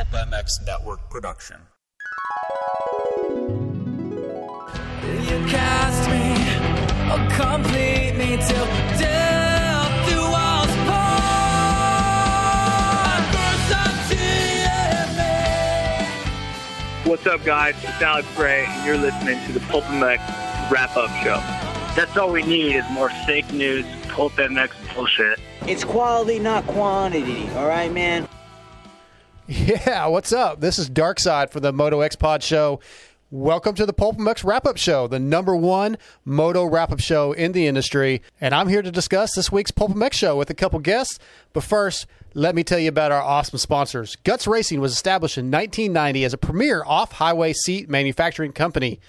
Pulp MX Network production. You cast me, oh, complete me till death do us part. What's up, guys? It's Alex Gray, and you're listening to the Pulp MX Wrap Up Show. That's all we need is more fake news, Pulp MX bullshit. It's quality, not quantity. All right, man. Yeah, what's up? This is Dark Side for the Moto X Pod Show. Welcome to the Pulp MX Wrap Up Show, the number one moto wrap up show in the industry. And I'm here to discuss this week's Pulp MX show with a couple guests. But first, let me tell you about our awesome sponsors. Guts Racing was established in 1990 as a premier off highway seat manufacturing company,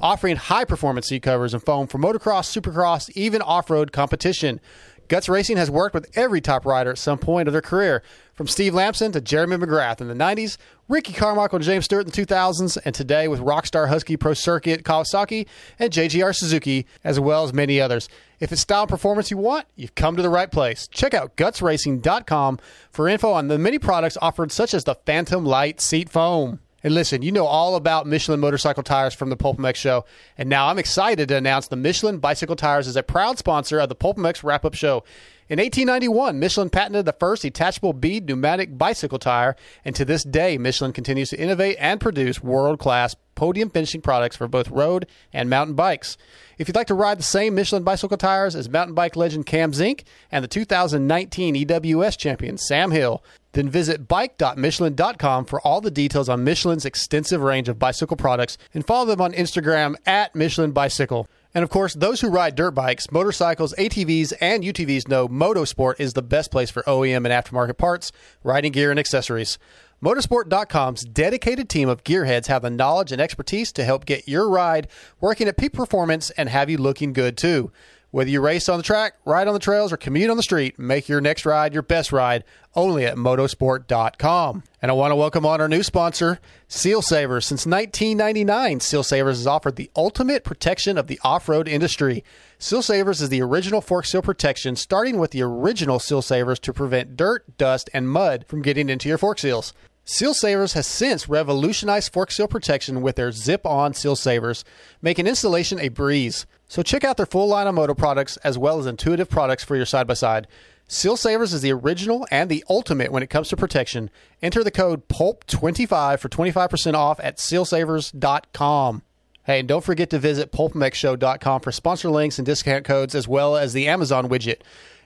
offering high performance seat covers and foam for motocross, supercross, even off road competition. Guts Racing has worked with every top rider at some point of their career, from Steve Lamson to Jeremy McGrath in the 90s, Ricky Carmichael and James Stewart in the 2000s, and today with Rockstar Husky Pro Circuit Kawasaki and JGR Suzuki, as well as many others. If it's style and performance you want, you've come to the right place. Check out gutsracing.com for info on the many products offered, such as the Phantom Light Seat Foam. And listen, you know all about Michelin motorcycle tires from the Pulp MX show. And now I'm excited to announce the Michelin bicycle tires is a proud sponsor of the Pulp MX wrap up show. In 1891, Michelin patented the first detachable bead pneumatic bicycle tire, and to this day, Michelin continues to innovate and produce world class podium finishing products for both road and mountain bikes. If you'd like to ride the same Michelin bicycle tires as mountain bike legend Cam Zink and the 2019 EWS champion Sam Hill, then visit bike.michelin.com for all the details on Michelin's extensive range of bicycle products and follow them on Instagram at Michelin Bicycle. And of course, those who ride dirt bikes, motorcycles, ATVs, and UTVs know Motosport is the best place for OEM and aftermarket parts, riding gear, and accessories. Motosport.com's dedicated team of gearheads have the knowledge and expertise to help get your ride working at peak performance and have you looking good too. Whether you race on the track, ride on the trails, or commute on the street, make your next ride your best ride only at motosport.com. And I want to welcome on our new sponsor, Seal Savers. Since 1999, Seal Savers has offered the ultimate protection of the off road industry. Seal Savers is the original fork seal protection, starting with the original Seal Savers to prevent dirt, dust, and mud from getting into your fork seals. Seal Savers has since revolutionized fork seal protection with their zip on seal savers, making installation a breeze. So check out their full line of moto products as well as intuitive products for your side by side. Seal Savers is the original and the ultimate when it comes to protection. Enter the code PULP25 for 25% off at sealsavers.com. Hey, and don't forget to visit pulpmxshow.com for sponsor links and discount codes as well as the Amazon widget.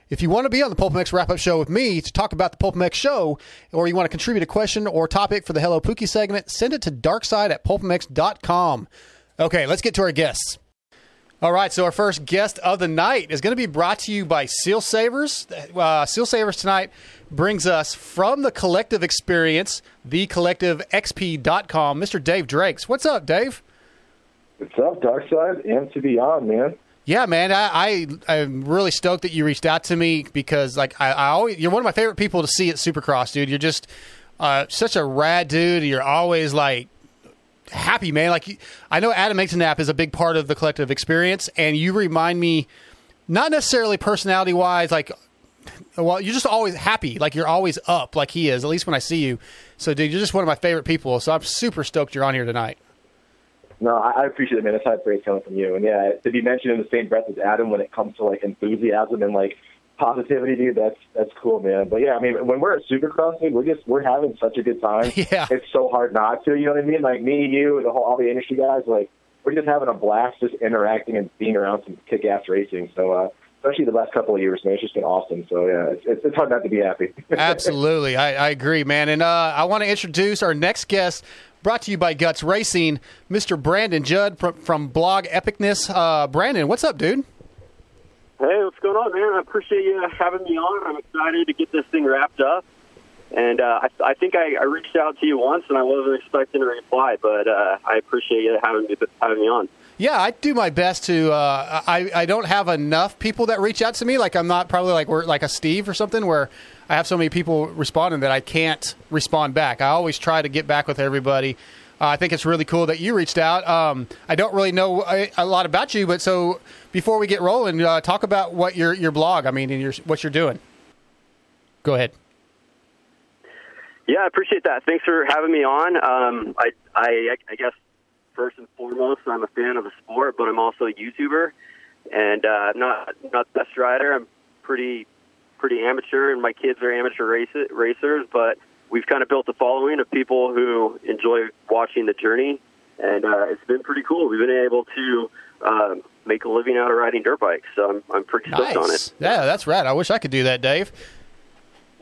If you want to be on the Pulp MX wrap up show with me to talk about the Pulp MX show, or you want to contribute a question or topic for the Hello Pookie segment, send it to darkside at pulpmx.com. Okay, let's get to our guests. All right, so our first guest of the night is going to be brought to you by Seal Savers. Uh, Seal Savers tonight brings us from the collective experience, thecollectivexp.com, Mr. Dave Drakes. What's up, Dave? What's up, Darkside? And to beyond, man. Yeah, man, I, I I'm really stoked that you reached out to me because like I, I always you're one of my favorite people to see at Supercross, dude. You're just uh, such a rad dude. You're always like happy, man. Like I know Adam Nap is a big part of the collective experience, and you remind me not necessarily personality wise, like well, you're just always happy, like you're always up, like he is. At least when I see you. So, dude, you're just one of my favorite people. So I'm super stoked you're on here tonight. No, I, I appreciate it, man. That's high praise coming from you. And yeah, to be mentioned in the same breath as Adam when it comes to like enthusiasm and like positivity, dude, that's that's cool, man. But yeah, I mean, when we're at Supercross, dude, we're just we're having such a good time. Yeah. It's so hard not to. You know what I mean? Like me, and you, the whole all the industry guys, like we're just having a blast, just interacting and being around some kick-ass racing. So. uh especially the last couple of years, man. It's just been awesome. So yeah, it's it's, it's hard not to be happy. Absolutely, I, I agree, man. And uh, I want to introduce our next guest. Brought to you by Guts Racing, Mr. Brandon Judd from, from Blog Epicness. Uh, Brandon, what's up, dude? Hey, what's going on, man? I appreciate you having me on. I'm excited to get this thing wrapped up. And uh, I, I think I, I reached out to you once, and I wasn't expecting a reply, but uh, I appreciate you having me having me on. Yeah, I do my best to. Uh, I I don't have enough people that reach out to me. Like I'm not probably like we're like a Steve or something where I have so many people responding that I can't respond back. I always try to get back with everybody. Uh, I think it's really cool that you reached out. Um, I don't really know a, a, lot about you, but so before we get rolling, uh, talk about what your your blog. I mean, and your what you're doing. Go ahead. Yeah, I appreciate that. Thanks for having me on. Um, I, I, I guess first and foremost, I'm a fan of the sport, but I'm also a YouTuber, and uh, not not the best rider. I'm pretty pretty amateur, and my kids are amateur race, racers. But we've kind of built a following of people who enjoy watching the journey, and uh, it's been pretty cool. We've been able to uh, make a living out of riding dirt bikes, so I'm I'm pretty stoked on it. Yeah, that's right. I wish I could do that, Dave.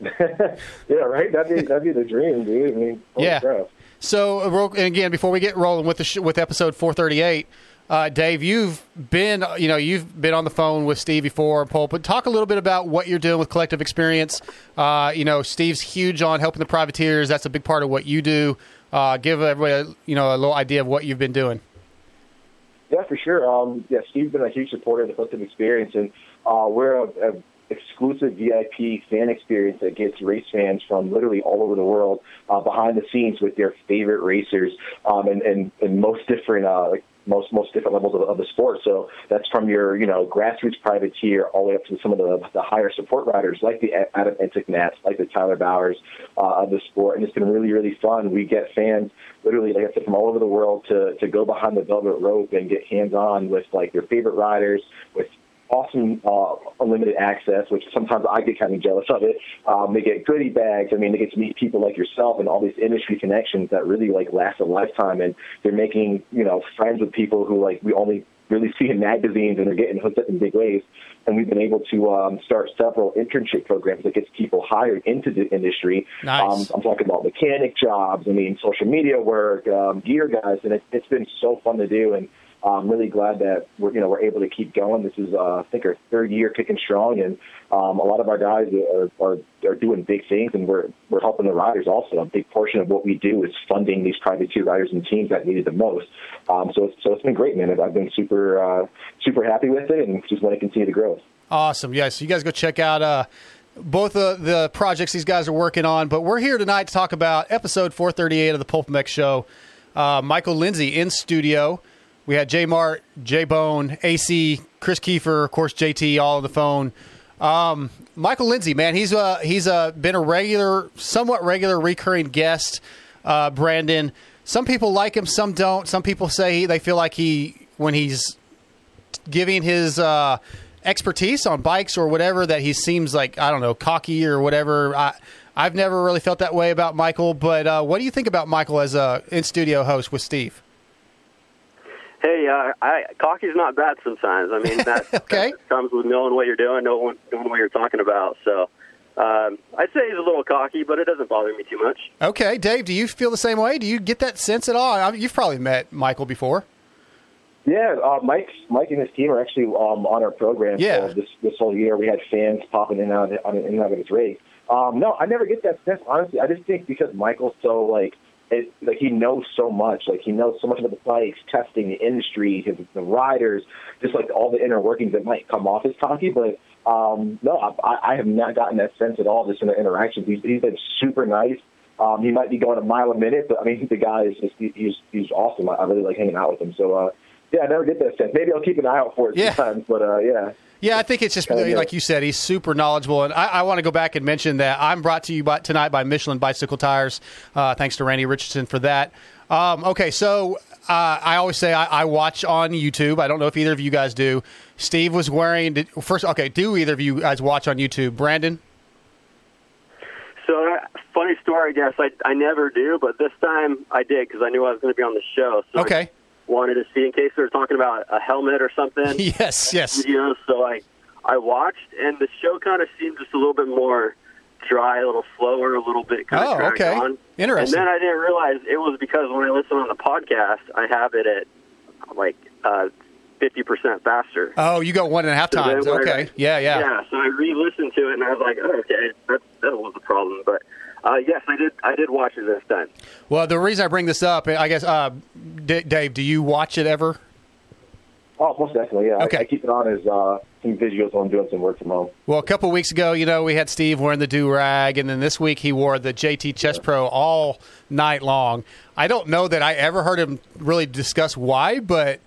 yeah, right. That'd be that'd be the dream, dude. I mean, Yeah. crap. So, and again, before we get rolling with the sh- with episode 438, uh, Dave, you've been you know you've been on the phone with Steve before, Paul. But talk a little bit about what you're doing with Collective Experience. Uh, you know, Steve's huge on helping the privateers. That's a big part of what you do. Uh, give everybody a, you know a little idea of what you've been doing. Yeah, for sure. Um, yeah, Steve's been a huge supporter of the Collective Experience, and uh, we're a, exclusive VIP fan experience that gets race fans from literally all over the world uh, behind the scenes with their favorite racers um, and, and, and most different uh, like most most different levels of, of the sport. So that's from your you know grassroots privateer all the way up to some of the, the higher support riders like the Adam Enticknaps, like the Tyler Bowers uh, of the sport, and it's been really really fun. We get fans literally like I said from all over the world to to go behind the velvet rope and get hands on with like your favorite riders with awesome uh, unlimited access, which sometimes I get kind of jealous of it. Um, they get goodie bags. I mean, they get to meet people like yourself and all these industry connections that really like last a lifetime. And they're making you know friends with people who like we only really see in magazines, and they're getting hooked up in big ways. And we've been able to um, start several internship programs that gets people hired into the industry. Nice. Um, I'm talking about mechanic jobs. I mean, social media work, um, gear guys, and it, it's been so fun to do. And I'm really glad that we're you know we're able to keep going. This is uh, I think our third year kicking strong, and um, a lot of our guys are, are are doing big things, and we're we're helping the riders also. A big portion of what we do is funding these privateer riders and teams that need it the most. Um, so it's, so it's been great, man. I've- been super uh, super happy with it, and just want to continue to grow. Awesome. Yeah, so you guys go check out uh, both the, the projects these guys are working on. But we're here tonight to talk about episode 438 of the Pulp MX Show. Uh, Michael Lindsay in studio. We had J Mart, J Bone, AC, Chris Kiefer, of course, JT, all on the phone. Um, Michael Lindsay, man, he's uh, he's uh, been a regular, somewhat regular, recurring guest. Uh, Brandon, some people like him, some don't. Some people say they feel like he, when he's giving his uh, expertise on bikes or whatever that he seems like I don't know cocky or whatever. I I've never really felt that way about Michael, but uh, what do you think about Michael as a in studio host with Steve? Hey, uh, I, cocky's not bad sometimes. I mean, that, Okay. that comes with knowing what you're doing, knowing, knowing what you're talking about. So um, I'd say he's a little cocky, but it doesn't bother me too much. Okay, Dave, do you feel the same way? Do you get that sense at all? I mean, you've probably met Michael before. Yeah, uh, Mike, Mike and his team are actually um, on our program. Yeah. So this this whole year, we had fans popping in and out, of- in and out of his race. Um, no, I never get that sense. Honestly, I just think because Michael's so like, it, like he knows so much. Like he knows so much about the bikes, testing, the industry, his, the riders, just like all the inner workings that might come off as cocky. But um, no, I, I have not gotten that sense at all. Just in the interactions, he's, he's been super nice. Um, he might be going a mile a minute, but I mean, the guy is just he- he's he's awesome. I, I really like hanging out with him. So uh, yeah, I never get that sense. Maybe I'll keep an eye out for it Yeah. sometimes. But uh, yeah, Yeah, I think it's just Kinda, like you said. He's super knowledgeable, and I, I want to go back and mention that I'm brought to you by, tonight by Michelin Bicycle Tires. Uh, thanks to Randy Richardson for that. Um, okay, so uh, I always say I, I watch on YouTube. I don't know if either of you guys do. Steve was wearing did, first. Okay, do either of you guys watch on YouTube? Brandon. So, uh, funny story, I guess. I, I never do, but this time I did because I knew I was going to be on the show. So I Okay. Wanted to see in case they were talking about a helmet or something. Yes. Yes. You know, so I I watched, and the show kind of seemed just a little bit more dry, a little slower, a little bit kind of Oh, dragged okay. on. Interesting. And then I didn't realize it was because when I listen on the podcast, I have it at like uh, fifty percent faster. Oh, you go one and a half So times. when I- Okay. Yeah. Yeah. Yeah, so I re-listened to it, and I was like, oh, okay, that that was the problem. But uh, yes, I did. I did watch it this time. Well, the reason I bring this up, I guess, uh, D- Dave, do you watch it ever? oh, most definitely. Yeah, Okay. I, I keep it on as uh, some videos when I'm doing some work from home. Well, a couple weeks ago, you know, we had Steve wearing the do rag, and then this week he wore the JT Chest Pro all night long. I don't know that I ever heard him really discuss why, but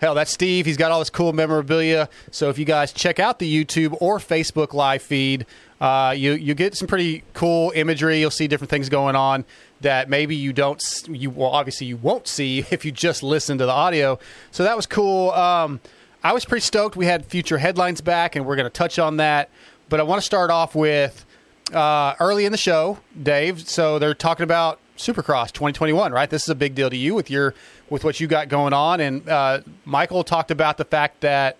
hell, that's Steve. He's got all this cool memorabilia. So if you guys check out the YouTube or Facebook live feed, Uh, you you get some pretty cool imagery. You'll see different things going on that maybe you don't. You well, obviously you won't see if you just listen to the audio. So that was cool. Um, I was pretty stoked. We had future headlines back, and we're going to touch on that. But I want to start off with uh, early in the show, Dave. So they're talking about Supercross 2021, right? This is a big deal to you with your with what you got going on. And uh, Michael talked about the fact that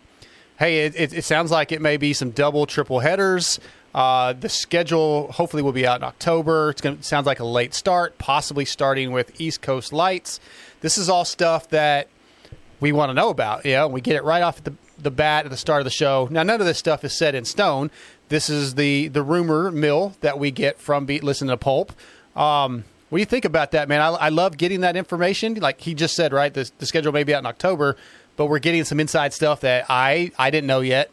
hey, it, it, it, sounds like it may be some double, triple headers. Uh, the schedule hopefully will be out in October. It's going sounds like a late start, possibly starting with East Coast lights. This is all stuff that we want to know about. Yeah, we get it right off the the bat at the start of the show. Now, none of this stuff is set in stone. This is the the rumor mill that we get from Beat Listen to Pulp. Um, what do you think about that, man? I, I, love getting that information. Like he just said, right? The, the schedule may be out in October, but we're getting some inside stuff that I I didn't know yet.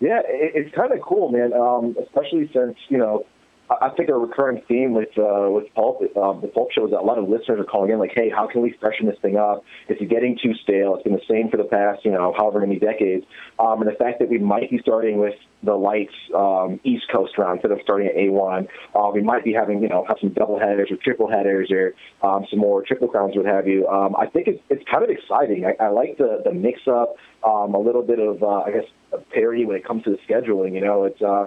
Yeah, it, it's kind of cool, man. Um, especially since you know, I, think a recurring theme with uh, with Pulp, um, the Pulp show is that a lot of listeners are calling in like, "Hey, how can we freshen this thing up? It's getting too stale. It's been the same for the past, you know, however many decades." Um, and the fact that we might be starting with the lights um, East Coast round instead of starting at A1. Uh, we might be having, you know, have some double headers or triple headers or um, some more triple crowns, what have you. Um, I think it's, it's kind of exciting. I, I like the, the mix up, um, a little bit of, uh, I guess, parity when it comes to the scheduling. You know, it's uh,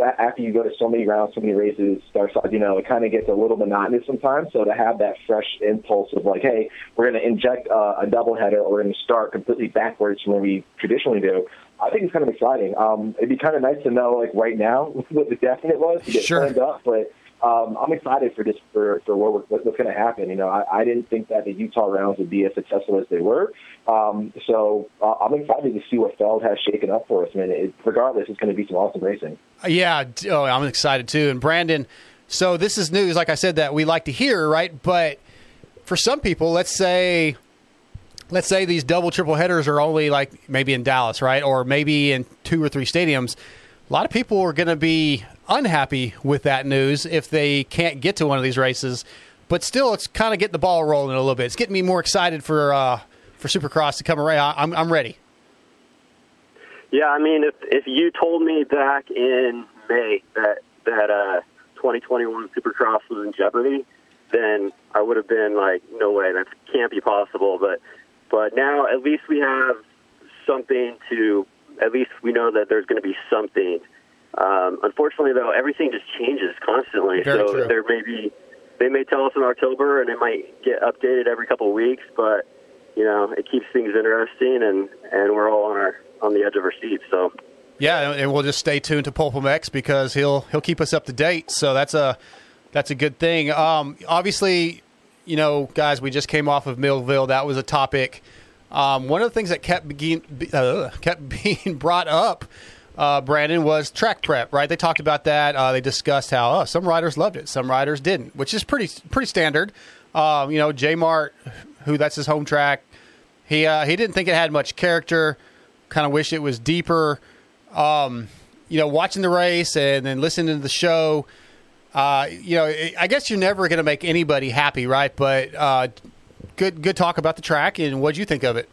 after you go to so many rounds, so many races, start, you know, it kind of gets a little monotonous sometimes. So to have that fresh impulse of like, hey, we're going to inject uh, a double header or we're going to start completely backwards from where we traditionally do. I think it's kind of exciting. Um, it'd be kind of nice to know, like right now, what the definite was to get sure. up. But um, I'm excited for this for for what, what's going to happen. You know, I, I didn't think that the Utah rounds would be as successful as they were. Um, so uh, I'm excited to see what Feld has shaken up for us. I mean, it, regardless, it's going to be some awesome racing. Yeah, oh, I'm excited too. And Brandon, so this is news, like I said, that we like to hear, right? But for some people, let's say let's say these double triple headers are only like maybe in Dallas, right? Or maybe in two or three stadiums. A lot of people are going to be unhappy with that news if they can't get to one of these races. But still, it's kind of getting the ball rolling a little bit. It's getting me more excited for uh, for Supercross to come around. I'm, I'm ready. Yeah, I mean, if if you told me back in May that that uh, 2021 Supercross was in jeopardy, then I would have been like, no way, that can't be possible. But but now at least we have something to, at least we know that there's going to be something. Um, unfortunately, though, everything just changes constantly. Very so true. there may be, they may tell us in October, and it might get updated every couple of weeks. But you know, it keeps things interesting, and and we're all on our on the edge of our seats. So. Yeah, and we'll just stay tuned to PulpMX because he'll he'll keep us up to date. So that's a that's a good thing. Um, obviously, you know, guys, we just came off of Millville. That was a topic. Um, one of the things that kept being, uh, kept being brought up, uh, Brandon, was track prep. Right? They talked about that. Uh, they discussed how oh, some riders loved it, some riders didn't, which is pretty pretty standard. Um, you know, J Mart, who that's his home track, he uh, he didn't think it had much character. Kind of wish it was deeper. Um, you know, watching the race and then listening to the show uh, you know, I guess you're never going to make anybody happy, right? But uh, good, good talk about the track, and what do you think of it?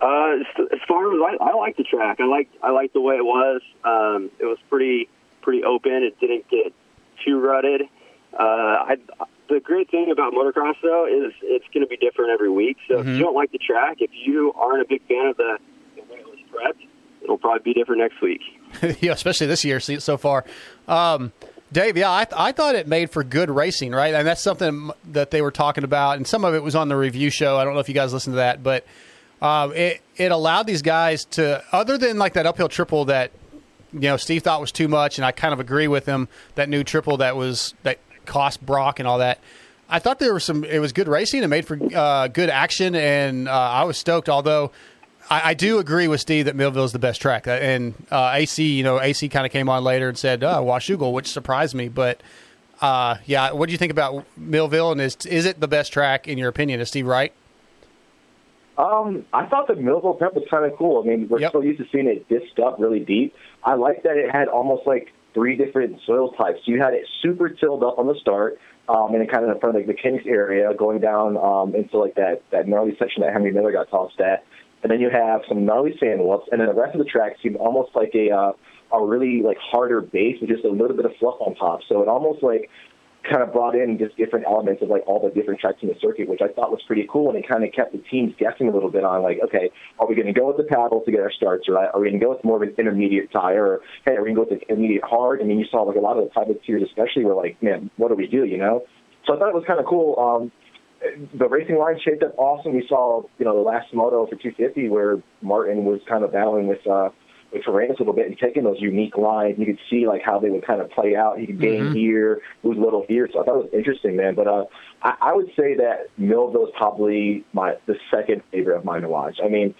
Uh, as far as I, I like the track, I like I like the way it was. Um, it was pretty pretty open. It didn't get too rutted. Uh, I, the great thing about motocross though is it's going to be different every week. So mm-hmm. if you don't like the track, if you aren't a big fan of the, the way it was prepped, it'll probably be different next week. yeah, especially this year so far. Um, Dave, yeah, I, th- I thought it made for good racing, right? And that's something that they were talking about, and some of it was on the review show. I don't know if you guys listened to that, but um, it it allowed these guys to, other than like that uphill triple that you know Steve thought was too much, and I kind of agree with him. That new triple that was that cost Brock and all that. I thought there was some. It was good racing. It made for uh, good action, and uh, I was stoked. Although I, I, do agree with Steve that Millville is the best track, uh, and uh, AC, you know, AC kind of came on later and said uh, Washougal, which surprised me. But uh, yeah, what do you think about Millville, and is is it the best track in your opinion? Is Steve right? Um, I thought the Millville prep was kind of cool. I mean, we're yep. so used to seeing it disc up really deep. I like that it had almost like three different soil types. You had it super tilled up on the start, um, and it kind of in front of like the Kinks area, going down um, into like that that gnarly section that Henry Miller got tossed at and then you have some gnarly sand whoops, and then the rest of the track seemed almost like a uh, a really like harder base with just a little bit of fluff on top. So it almost like kind of brought in just different elements of like all the different tracks in the circuit, which I thought was pretty cool, and it kind of kept the teams guessing a little bit on like, okay, are we going to go with the paddle to get our starts, or are we going to go with more of an intermediate tire, or hey, are we going to go with the intermediate hard? I mean, you saw like a lot of the private tiers, especially, were like, man, what do we do, you know? So I thought it was kind of cool. Um, the racing line shaped up awesome. We saw, you know, the last moto for 250 where Martin was kind of battling with uh, with Ferrandis a little bit and taking those unique lines. You could see like how they would kind of play out. He could gain Mhm. here, lose a little here. So I thought it was interesting, man. But uh, I, I would say that Millville is probably my the second favorite of mine to watch. I mean,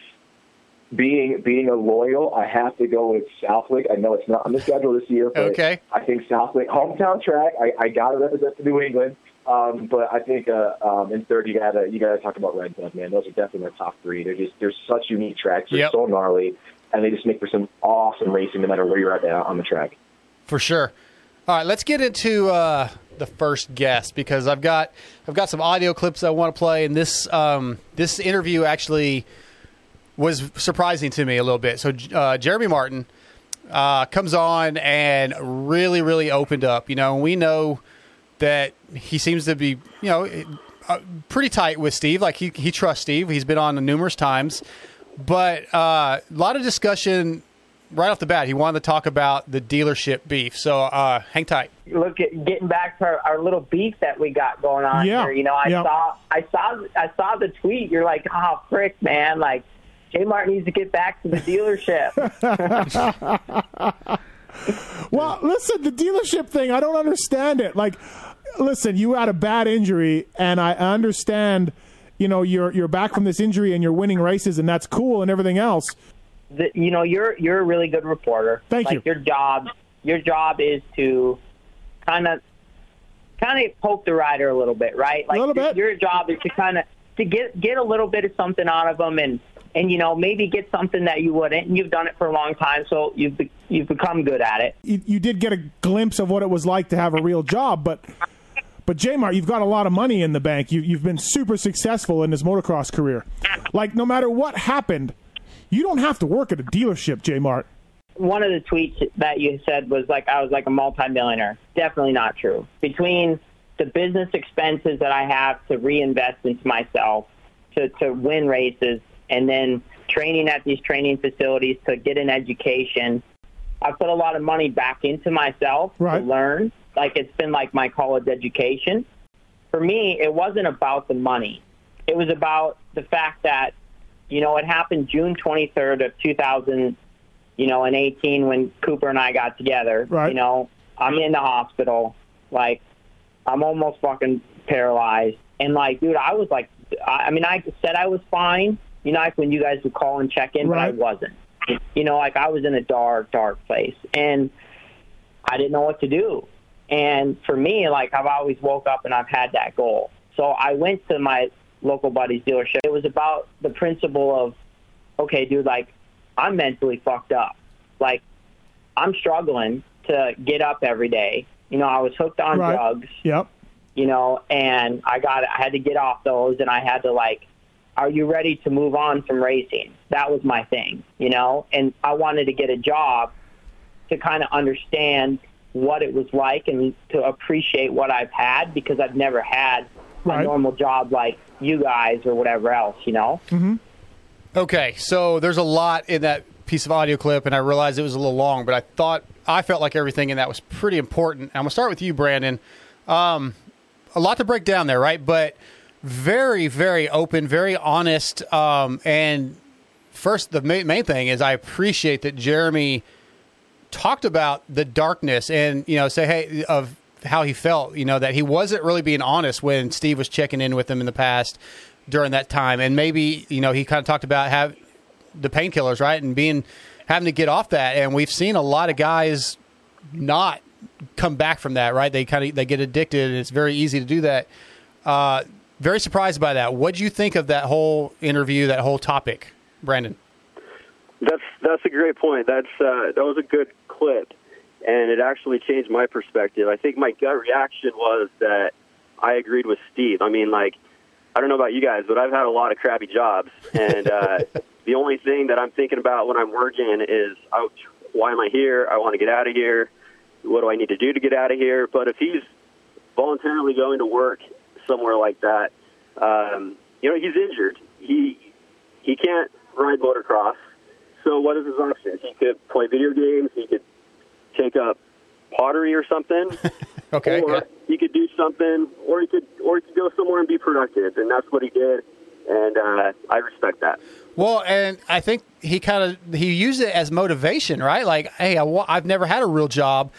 being being a loyal, I have to go with Southwick. I know it's not on the schedule this year, but Okay. I think Southwick hometown track. I, I got to represent the New England. Um, but I think uh, um, in third you gotta you gotta talk about Red Bud, man. Those are definitely my top three. They're just they're such unique tracks. They're Yep. so gnarly, and they just make for some awesome racing no matter where you're at uh, on the track. For sure. All right, let's get into uh, the first guest because I've got I've got some audio clips I want to play, and this um, this interview actually was surprising to me a little bit. So uh, Jeremy Martin uh, comes on and really really opened up. You know, and we know that he seems to be you know uh, pretty tight with Steve. Like he he trusts Steve. He's been on numerous times, but uh, a lot of discussion right off the bat. He wanted to talk about the dealership beef. So uh, hang tight. look at getting back to our, our little beef that we got going on Yeah. here. You know, I Yeah. saw I saw I saw the tweet. You're like, oh frick, man, like J Martin needs to get back to the dealership. Well, listen, the dealership thing, I don't understand it. Like, listen, you had a bad injury, and I understand, you know, you're you're back from this injury and you're winning races, and that's cool and everything else. the, you know, you're you're a really good reporter. Thank like, you. Your job your job is to kind of kind of poke the rider a little bit, right? Like little bit. your job is to kind of to get get a little bit of something out of them and and you know maybe get something that you wouldn't. And you've done it for a long time, so you've be, you've become good at it. You, you did get a glimpse of what it was like to have a real job, but but Jmar, you've got a lot of money in the bank. You, you've been super successful in this motocross career. Like, no matter what happened, you don't have to work at a dealership, Jmart. one of the tweets that you said was like I was like a multimillionaire. Definitely not true. Between the business expenses that I have to reinvest into myself to, to win races and then training at these training facilities to get an education, I put a lot of money back into myself Right. to learn. Like it's been like my college education. For me, it wasn't about the money. It was about the fact that, you know, it happened June 23rd of 2000, you know, in 18 when Cooper and I got together. Right. You know, I'm in the hospital. Like, I'm almost fucking paralyzed. And, like, dude, I was like, I, I mean, I said I was fine, you know, like when you guys would call and check in, but I wasn't. You know, like I was in a dark, dark place. And I didn't know what to do. And for me, like I've always woke up and I've had that goal. So I went to my local buddy's dealership. It was about the principle of, okay, dude, like I'm mentally fucked up. Like I'm struggling to get up every day. You know, I was hooked on Right. drugs Yep. you know, and I got I had to get off those and I had to like are you ready to move on from racing? That was my thing, you know, and I wanted to get a job to kind of understand what it was like and to appreciate what I've had because I've never had Right. a normal job like you guys or whatever else, you know. Okay, so there's a lot in that piece of audio clip, and I realized it was a little long, but I thought I felt like everything in that was pretty important. I'm gonna start with you, Brandon. Um, a lot to break down there, right? But very, very open, very honest. Um, and first, the main, main thing is I appreciate that Jeremy talked about the darkness and you know say hey of how he felt you know that he wasn't really being honest when steve was checking in with him in the past during that time. And maybe you know he kind of talked about have the painkillers right and being having to get off that. And we've seen a lot of guys not come back from that right? They kind of they get addicted and it's very easy to do that. Uh, very surprised by that. What do you think of that whole interview that whole topic brandon? That's that's a great point. That's uh, that was a good clip, and it actually changed my perspective. I think my gut reaction was that I agreed with Steve. I mean, like I don't know about you guys, but I've had a lot of crappy jobs, and uh, the only thing that I'm thinking about when I'm working is, oh, why am I here? I want to get out of here. What do I need to do to get out of here? But if he's voluntarily going to work somewhere like that, um, you know, he's injured. He he can't ride motocross. So what is his options? He could play video games. He could take up pottery or something. Okay. Or yeah. he could do something, or he could, or he could go somewhere and be productive, and that's what he did. And uh, I respect that. Well, and I think he kind of he used it as motivation, right? Like, hey, I wa- I've never had a real job.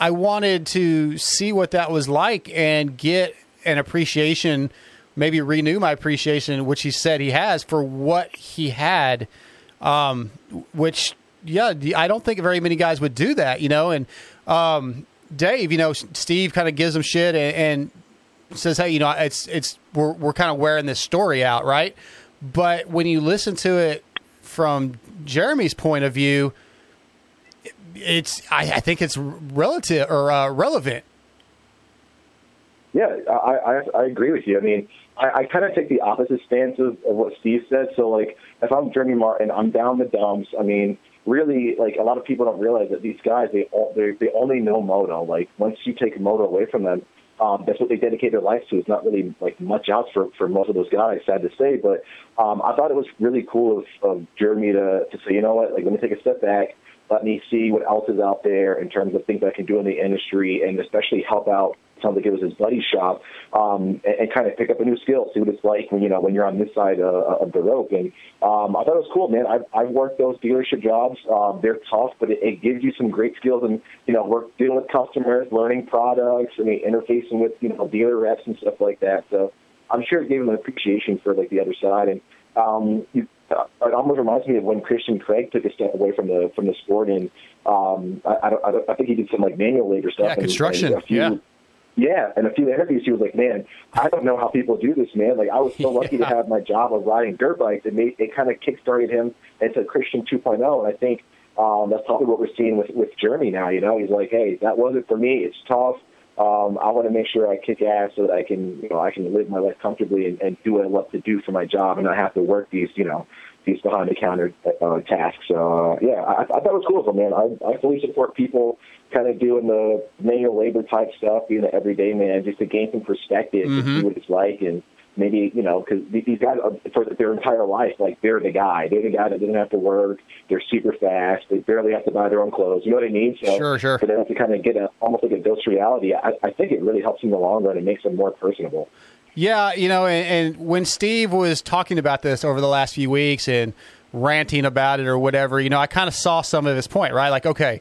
I wanted to see what that was like and get an appreciation, maybe renew my appreciation, which he said he has for what he had. Um, which, yeah, I don't think very many guys would do that, you know. And um, Dave, you know, Steve kind of gives him shit and, and says, "Hey, you know, it's it's we're we're kind of wearing this story out, right?" But when you listen to it from Jeremy's point of view, it's I, I think it's relative or uh, relevant. Yeah, I, I I agree with you. I mean, I, I kind of take the opposite stance of, of what Steve said. So, like, if I'm Jeremy Martin, I'm down the dumps. I mean, really, like, a lot of people don't realize that these guys they all, they they only know moto. Like, once you take moto away from them, um, that's what they dedicate their life to. It's not really like much else for for most of those guys. Sad to say, but um, I thought it was really cool of, of Jeremy to to say, you know what, like, let me take a step back. Let me see what else is out there in terms of things I can do in the industry, and especially help out sounds like it was his buddy's shop, um, and, and kind of pick up a new skill, see what it's like when you know when you're on this side uh, of the rope. And um, I thought it was cool, man. I've, I've worked those dealership jobs. Um, they're tough, but it, it gives you some great skills, and you know, work dealing with customers, learning products, I mean, interfacing with you know dealer reps and stuff like that. So I'm sure it gave him an appreciation for like the other side, and um, you, uh, it almost reminds me of when Christian Craig took a step away from the from the sport, and um, I, I, don't, I, don't, I think he did some like manual labor stuff. Yeah, and, construction. And a few, yeah. Yeah, and a few interviews, he was like, "Man, I don't know how people do this, man. Like, I was so lucky to have my job of riding dirt bikes. It made it kind of kickstarted him into Christian 2.0, and I think um, that's probably what we're seeing with with Jeremy now. You know, he's like, "Hey, that wasn't for me. It's tough. Um, I want to make sure I kick ass so that I can, you know, I can live my life comfortably and, and do what I love to do for my job, and not have to work these, you know, these behind the counter uh, tasks. Uh, yeah, I, I thought it was cool. So man, I, I fully support people kind of doing the manual labor type stuff, being an everyday man, just to gain some perspective Mhm. and see what it's like, and maybe you know, because these guys are, for their entire life, like they're the guy. They're the guy that doesn't have to work. They're super fast. They barely have to buy their own clothes. You know what I mean? So Sure, sure. For them to kind of get a almost like a ghost reality, I, I think it really helps in the long run and makes them more personable. Yeah, you know, and, and when Steve was talking about this over the last few weeks and ranting about it or whatever, you know, I kind of saw some of his point, right? Like, okay,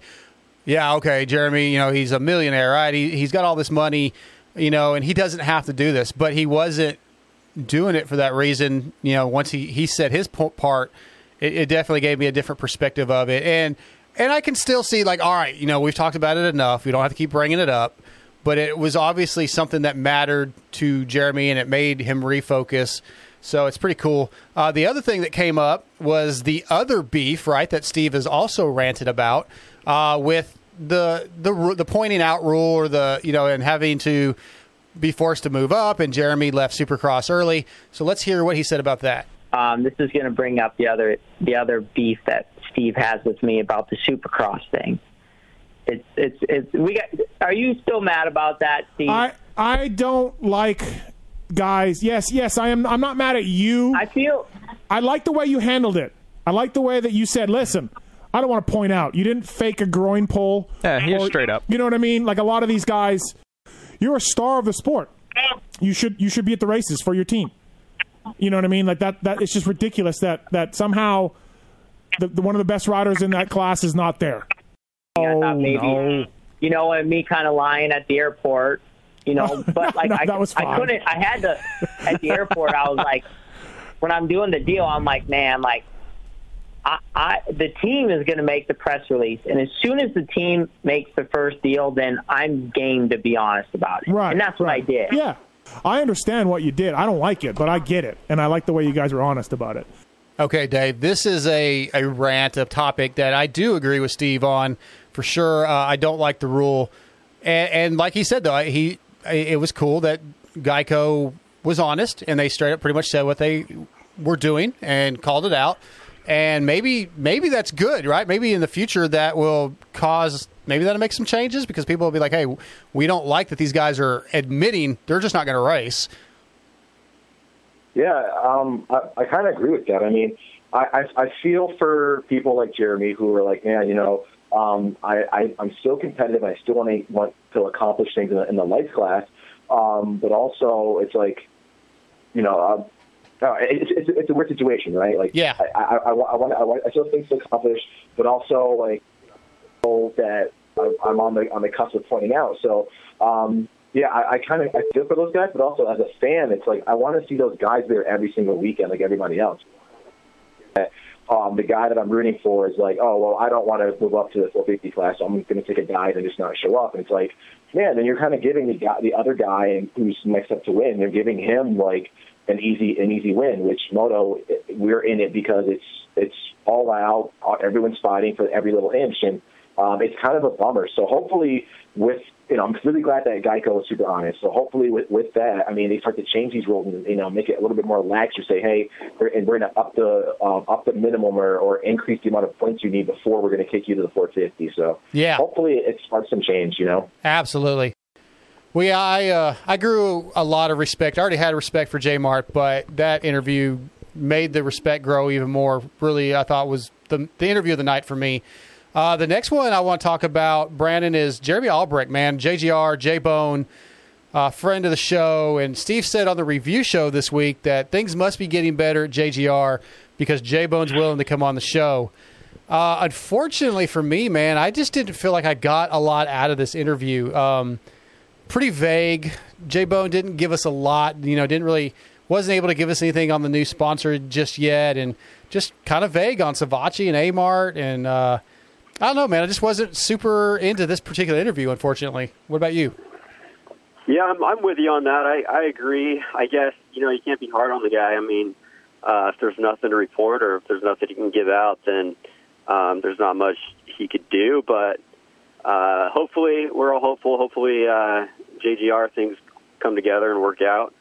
yeah, okay, Jeremy, you know, he's a millionaire, right? He, he's got all this money, you know, and he doesn't have to do this, but he wasn't doing it for that reason. You know, once he, he said his part, it, it definitely gave me a different perspective of it. And, and I can still see, like, all right, you know, we've talked about it enough. We don't have to keep bringing it up. But it was obviously something that mattered to Jeremy and it made him refocus. So it's pretty cool. Uh, the other thing that came up was the other beef, right, that Steve has also ranted about uh, with the, the the pointing out rule or the, you know, and having to be forced to move up. And Jeremy left Supercross early. So let's hear what he said about that. um, this is going to bring up the other the other beef that Steve has with me about the Supercross thing. It's it's it's we got. Are you still mad about that, Steve? I I don't like guys. Yes, yes, I am. I'm not mad at you. I feel I like the way you handled it. I like the way that you said, "Listen, I don't want to point out you didn't fake a groin pull." Yeah, he is or- straight up. You know what I mean? Like a lot of these guys, you're a star of the sport. You should you should be at the races for your team. You know what I mean? Like that that it's just ridiculous that that somehow the, the one of the best riders in that class is not there. I Oh, thought maybe no. you know, and me kind of lying at the airport, you know. But like No, I, that was I couldn't. I had to at the airport. I was like, when I'm doing the deal, I'm like, man, like. I, I the team is going to make the press release, and as soon as the team makes the first deal, then I'm game to be honest about it. Right. and that's what I did. Yeah. I understand what you did. I don't like it, but I get it. And I like the way you guys were honest about it. Okay, Dave, this is a, a rant, a topic that I do agree with Steve on for sure. Uh, I don't like the rule. And, and like he said, though, he it was cool that Geico was honest and they straight up pretty much said what they were doing and called it out. and maybe maybe that's good, right? Maybe in the future that will cause maybe that'll make some changes because people will be like, hey, we don't like that these guys are admitting they're just not going to race. Yeah, um, I, I kind of agree with that. I mean, I, I, I feel for people like Jeremy who are like, man, you know, um, I, I, I'm still competitive. I still want to want to accomplish things in the, in the lights class, um, but also it's like, you know, uh, no, it's, it's it's a weird situation, right? Like, Yeah. I I, I, I want I, want I still have things to accomplish, but also like that I'm on the on the cusp of pointing out. So, um, yeah, I, I kind of I feel for those guys, but also as a fan, it's like I want to see those guys there every single weekend, like everybody else. Um, the guy that I'm rooting for is like, oh well, I don't want to move up to the 450 class, so I'm going to take a dive and just not show up. And it's like, man, then you're kind of giving the guy, the other guy who's next up to win, you're giving him like an easy an easy win. Which Moto, we're in it because it's it's all out. Everyone's fighting for every little inch, and um, it's kind of a bummer. So hopefully, with you know, I'm really glad that Geico was super honest. So hopefully, with with that, I mean, they start to change these rules and you know make it a little bit more lax. Or say, hey, we're, and we're going to up the um, up the minimum or, or increase the amount of points you need before we're going to kick you to the 450. So Yeah. hopefully, it sparks some change. You know. Absolutely. Well, yeah, I uh, I grew a lot of respect. I already had respect for J Mart, but that interview made the respect grow even more. Really, I thought was the the interview of the night for me. Uh, the next one I want to talk about, Brandon, is Jeremy Albrecht, man, JGR, J Bone, uh, friend of the show, and Steve said on the review show this week that things must be getting better at JGR because J Bone's willing to come on the show. Uh, unfortunately for me, man, I just didn't feel like I got a lot out of this interview. Um, pretty vague. J Bone didn't give us a lot. You know, didn't really wasn't able to give us anything on the new sponsor just yet, and just kind of vague on Savatgy and Amart. And uh, I don't know, man. I just wasn't super into this particular interview. Unfortunately, what about you? Yeah, I'm, I'm with you on that. I, I agree. I guess you know you can't be hard on the guy. I mean, uh, if there's nothing to report or if there's nothing he can give out, then um, there's not much he could do. But uh, hopefully, we're all hopeful. Hopefully, uh, JGR things come together and work out.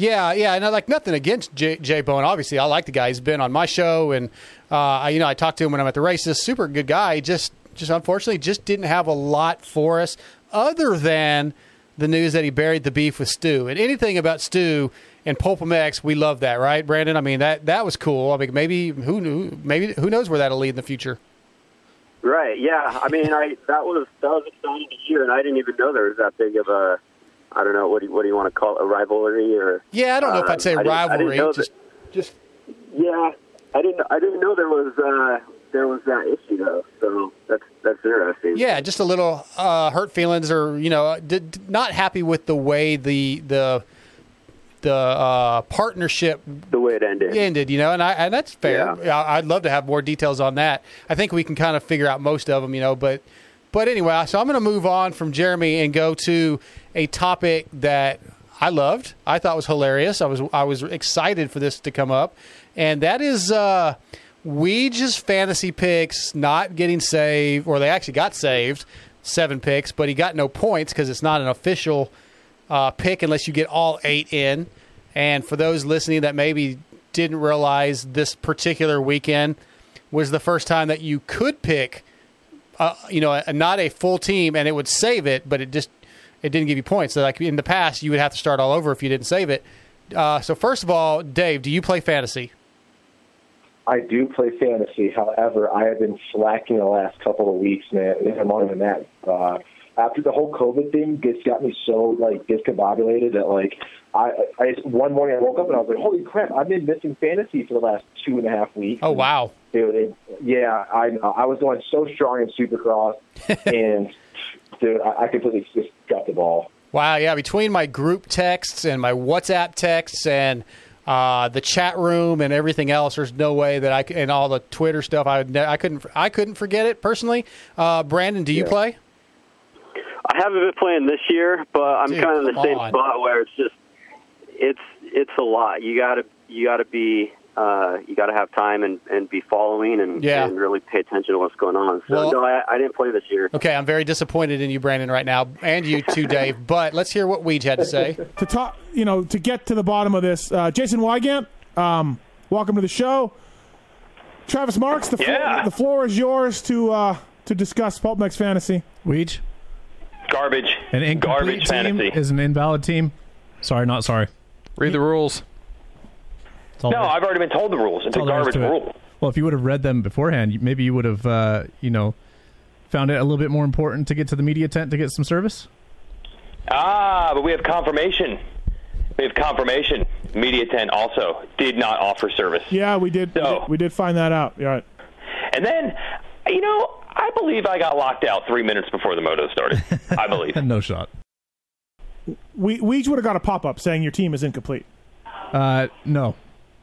Yeah, yeah, and I like nothing against Jay, J Bone. Obviously, I like the guy. He's been on my show, and uh, I, you know, I talked to him when I'm at the races. Super good guy. Just, just unfortunately, just didn't have a lot for us other than the news that he buried the beef with Stu. And anything about Stu and Pulpamex, we love that, right, Brandon? I mean, that that was cool. I mean, maybe who knew? Maybe who knows where that'll lead in the future. Right. Yeah. I mean, I that was that was exciting to hear, and I didn't even know there was that big of a. I don't know what do you, what do you want to call it, a rivalry or? Yeah, I don't know if um, I'd say I didn't- I didn't rivalry. know just, just Yeah, I didn't. I didn't know there was uh, there was that issue though. So that's that's interesting. Yeah, just a little uh, hurt feelings, or you know, d- d- not happy with the way the the the uh, partnership the way it ended. ended. You know, and I and that's fair. I, I'd love to have more details on that. I think we can kind of figure out most of them. You know, but but anyway, so I'm going to move on from Jeremy and go to a topic that I loved. I thought was hilarious. I was I was excited for this to come up, and that is. Uh, Weege's fantasy picks not getting saved, or they actually got saved, seven picks, but he got no points because it's not an official uh, pick unless you get all eight in. And for those listening that maybe didn't realize this particular weekend was the first time that you could pick, uh, you know, a, not a full team and it would save it, but it just it didn't give you points. So like in the past, you would have to start all over if you didn't save it. Uh, so first of all, Dave, do you play fantasy? I do play fantasy. However, I have been slacking the last couple of weeks, man. More than that, uh, after the whole COVID thing, it's got me so like discombobulated that like I, I one morning I woke up and I was like, holy crap, I've been missing fantasy for the last two and a half weeks. Oh wow! Dude, it, yeah, I I was going so strong in Supercross, and dude, I, I completely just got the ball. Wow, yeah. Between my group texts and my WhatsApp texts and uh, the chat room and everything else, there's no way that I and all the Twitter stuff. I would ne- I couldn't I couldn't forget it personally. Uh, Brandon, do you play? I haven't been playing this year, but I'm Dude, kind of in the same on. spot where it's just it's it's a lot. You gotta you gotta be uh, you gotta have time and, and be following and, Yeah. and really pay attention to what's going on. So Well- no, I, I didn't play this year. Okay, I'm very disappointed in you, Brandon, right now, and you too, Dave. But let's hear what Weege had to say. to talk, you know, to get to the bottom of this, uh, Jason Weigandt, um, welcome to the show. Travis Marks, the floor, the floor is yours to uh, to discuss Pulp MX Fantasy. Weege. Garbage. An incomplete Garbage team fantasy. is an invalid team. Sorry, not sorry. Read the rules. That's all No, there- I've already been told the rules. It's that's a all there is garbage to it. rule. Well, if you would have read them beforehand, maybe you would have, uh, you know, found it a little bit more important to get to the media tent to get some service. Ah, but we have confirmation. We have confirmation. Media Tent also did not offer service. Yeah, we did. we did, we did find that out. Yeah. Right. And then, you know, I believe I got locked out three minutes before the moto started. I believe. no shot. We we each would have got a pop up saying your team is incomplete. Uh, no.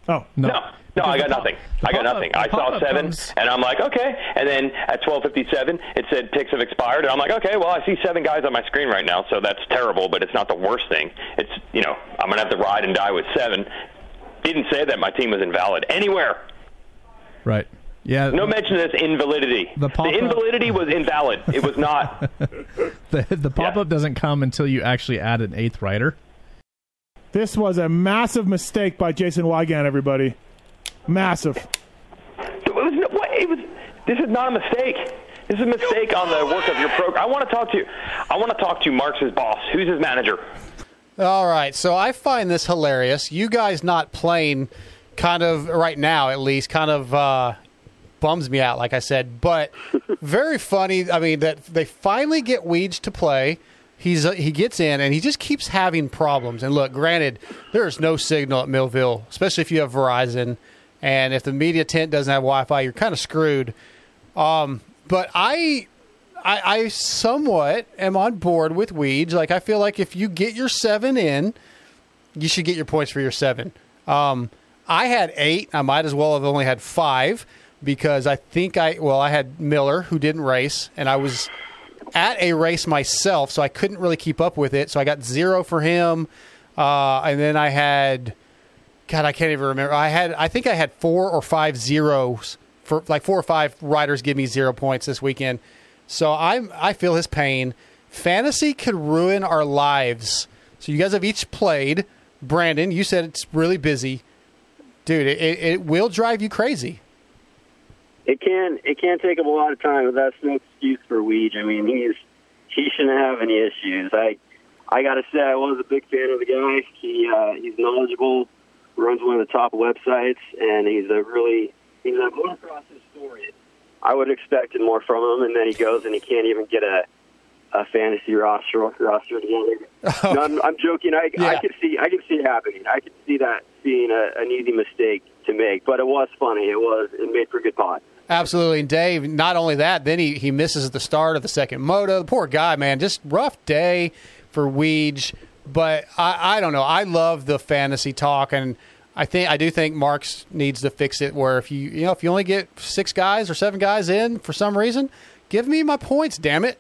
Oh no. No, no, I got nothing. I got pop-up- nothing. I saw seven, comes- and I'm like, okay. And then at 12:57, it said picks have expired, and I'm like, okay. Well, I see seven guys on my screen right now, so that's terrible, but it's not the worst thing. It's you know, I'm gonna have to ride and die with seven. Didn't say that my team was invalid anywhere. Right. Yeah. No mention of this invalidity. The The, pop-up- invalidity was invalid. It was not. The the pop up doesn't come until you actually add an eighth rider. This was a massive mistake by Jason Weigandt. Everybody, massive. It was, no- what, it was. This is not a mistake. This is a mistake on the work of your program. I want to talk to you. I want to talk to Mark's boss. Who's his manager? All right, so I find this hilarious. You guys not playing, kind of right now at least, kind of uh, bums me out. Like I said, but very funny. I mean that they finally get Weege to play. He's uh, he gets in and he just keeps having problems. And look, granted, there's no signal at Millville, especially if you have Verizon, and if the media tent doesn't have Wi-Fi, you're kind of screwed. Um, but I I, I somewhat am on board with Weege. Like I feel like if you get your seven in, you should get your points for your seven. Um, I had eight. I might as well have only had five because I think I well I had Miller who didn't race, and I was at a race myself, so I couldn't really keep up with it. So I got zero for him, uh, and then I had God, I can't even remember. I had I think I had four or five zeros for like four or five riders give me zero points this weekend. So I'm I feel his pain. Fantasy could ruin our lives. So you guys have each played. Brandon, you said it's really busy, dude. It, it, it will drive you crazy. It can it can take up a lot of time, but that's no excuse for Weege. I mean, he's he shouldn't have any issues. I I got to say, I was a big fan of the guy. He uh, he's knowledgeable, runs one of the top websites, and he's a really he's a motocross historian. I would have expected more from him, and then he goes and he can't even get a a fantasy roster roster together. no, I'm, I'm joking. I I Yeah. could see I could see it happening. I could see that being a, an easy mistake to make, but it was funny. It was it made for good pod. Absolutely. And Dave, not only that, then he, he misses at the start of the second moto. The poor guy, man, just rough day for Weege. But I, I don't know. I love the fantasy talk, and I think I do think Marks needs to fix it. Where if you you know if you only get six guys or seven guys in for some reason, give me my points. Damn it.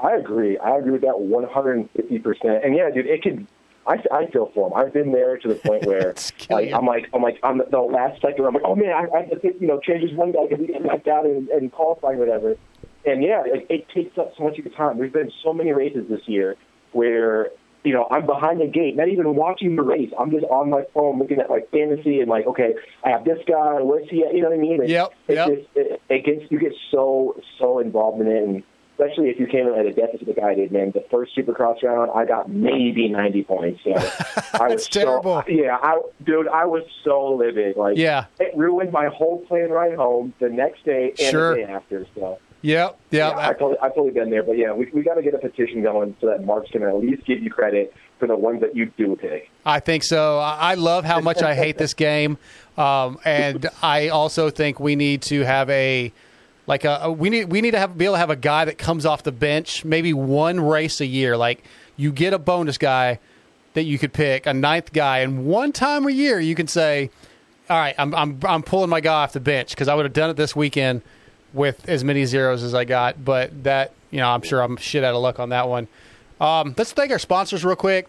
I agree. I agree with that 150%. And yeah, dude, it could. I, I feel for him. I've been there to the point where like, I'm like, I'm like, on the, the last second, I'm like, oh man, I, I have to you know, change this one guy because we get knocked out and, and qualifying, whatever. And yeah, it, it takes up so much of your time. There's been so many races this year where you know I'm behind the gate, not even watching the race. I'm just on my phone looking at like fantasy and like, okay, I have this guy. Where's he at? You know what I mean? It, Yep, It, yep. Just, it, it gets you get so so involved in it and especially if you came in at a deficit like I did, man. The first Supercross round, I got maybe 90 points. So I was terrible. So, yeah, I, dude, I was so livid. Like, Yeah. it ruined my whole plane ride home the next day and Sure. the day after. So. Yep. Yep. Yeah, I totally, I totally been there, but yeah, we we got to get a petition going so that Marks can at least give you credit for the ones that you do pick. I think so. I I love how much I hate this game, um, and I also think we need to have a like a, a- we need we need to have be able to have a guy that comes off the bench, maybe one race a year. Like you get a bonus guy that you could pick, a ninth guy, and one time a year you can say, "All right, I'm I'm I'm pulling my guy off the bench because I would have done it this weekend with as many zeros as I got." But that you know, I'm sure I'm shit out of luck on that one. Um, let's thank our sponsors real quick.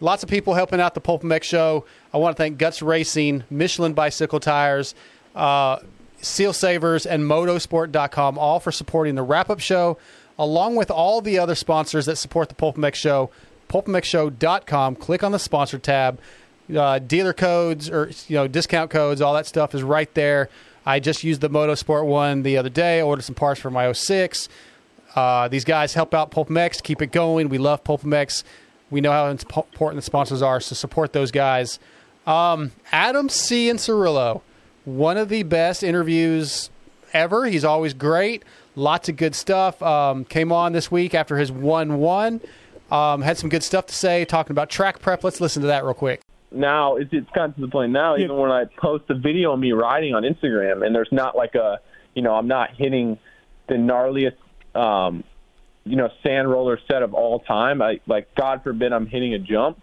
Lots of people helping out the Pulp MX show. I want to thank Guts Racing, Michelin Bicycle Tires, uh, Seal Savers, and Motosport.com, all for supporting the wrap up show, along with all the other sponsors that support the Pulp MX show. PulpMXShow.com. Click on the sponsor tab. Uh, dealer codes or you know discount codes, all that stuff is right there. I just used the Motosport one the other day. Ordered some parts for my 06. Uh, these guys help out PulpMX, keep it going. We love PulpMX. We know how important the sponsors are, so support those guys. Um, Adam Cianciarulo, one of the best interviews ever. He's always great. Lots of good stuff. Um, came on this week after his 1 1. Um, had some good stuff to say, talking about track prep. Let's listen to that real quick. Now it's it's gotten to the point now, even when I post a video of me riding on Instagram, and there's not like a, you know, I'm not hitting the gnarliest, um, you know, sand roller set of all time. I like, God forbid, I'm hitting a jump.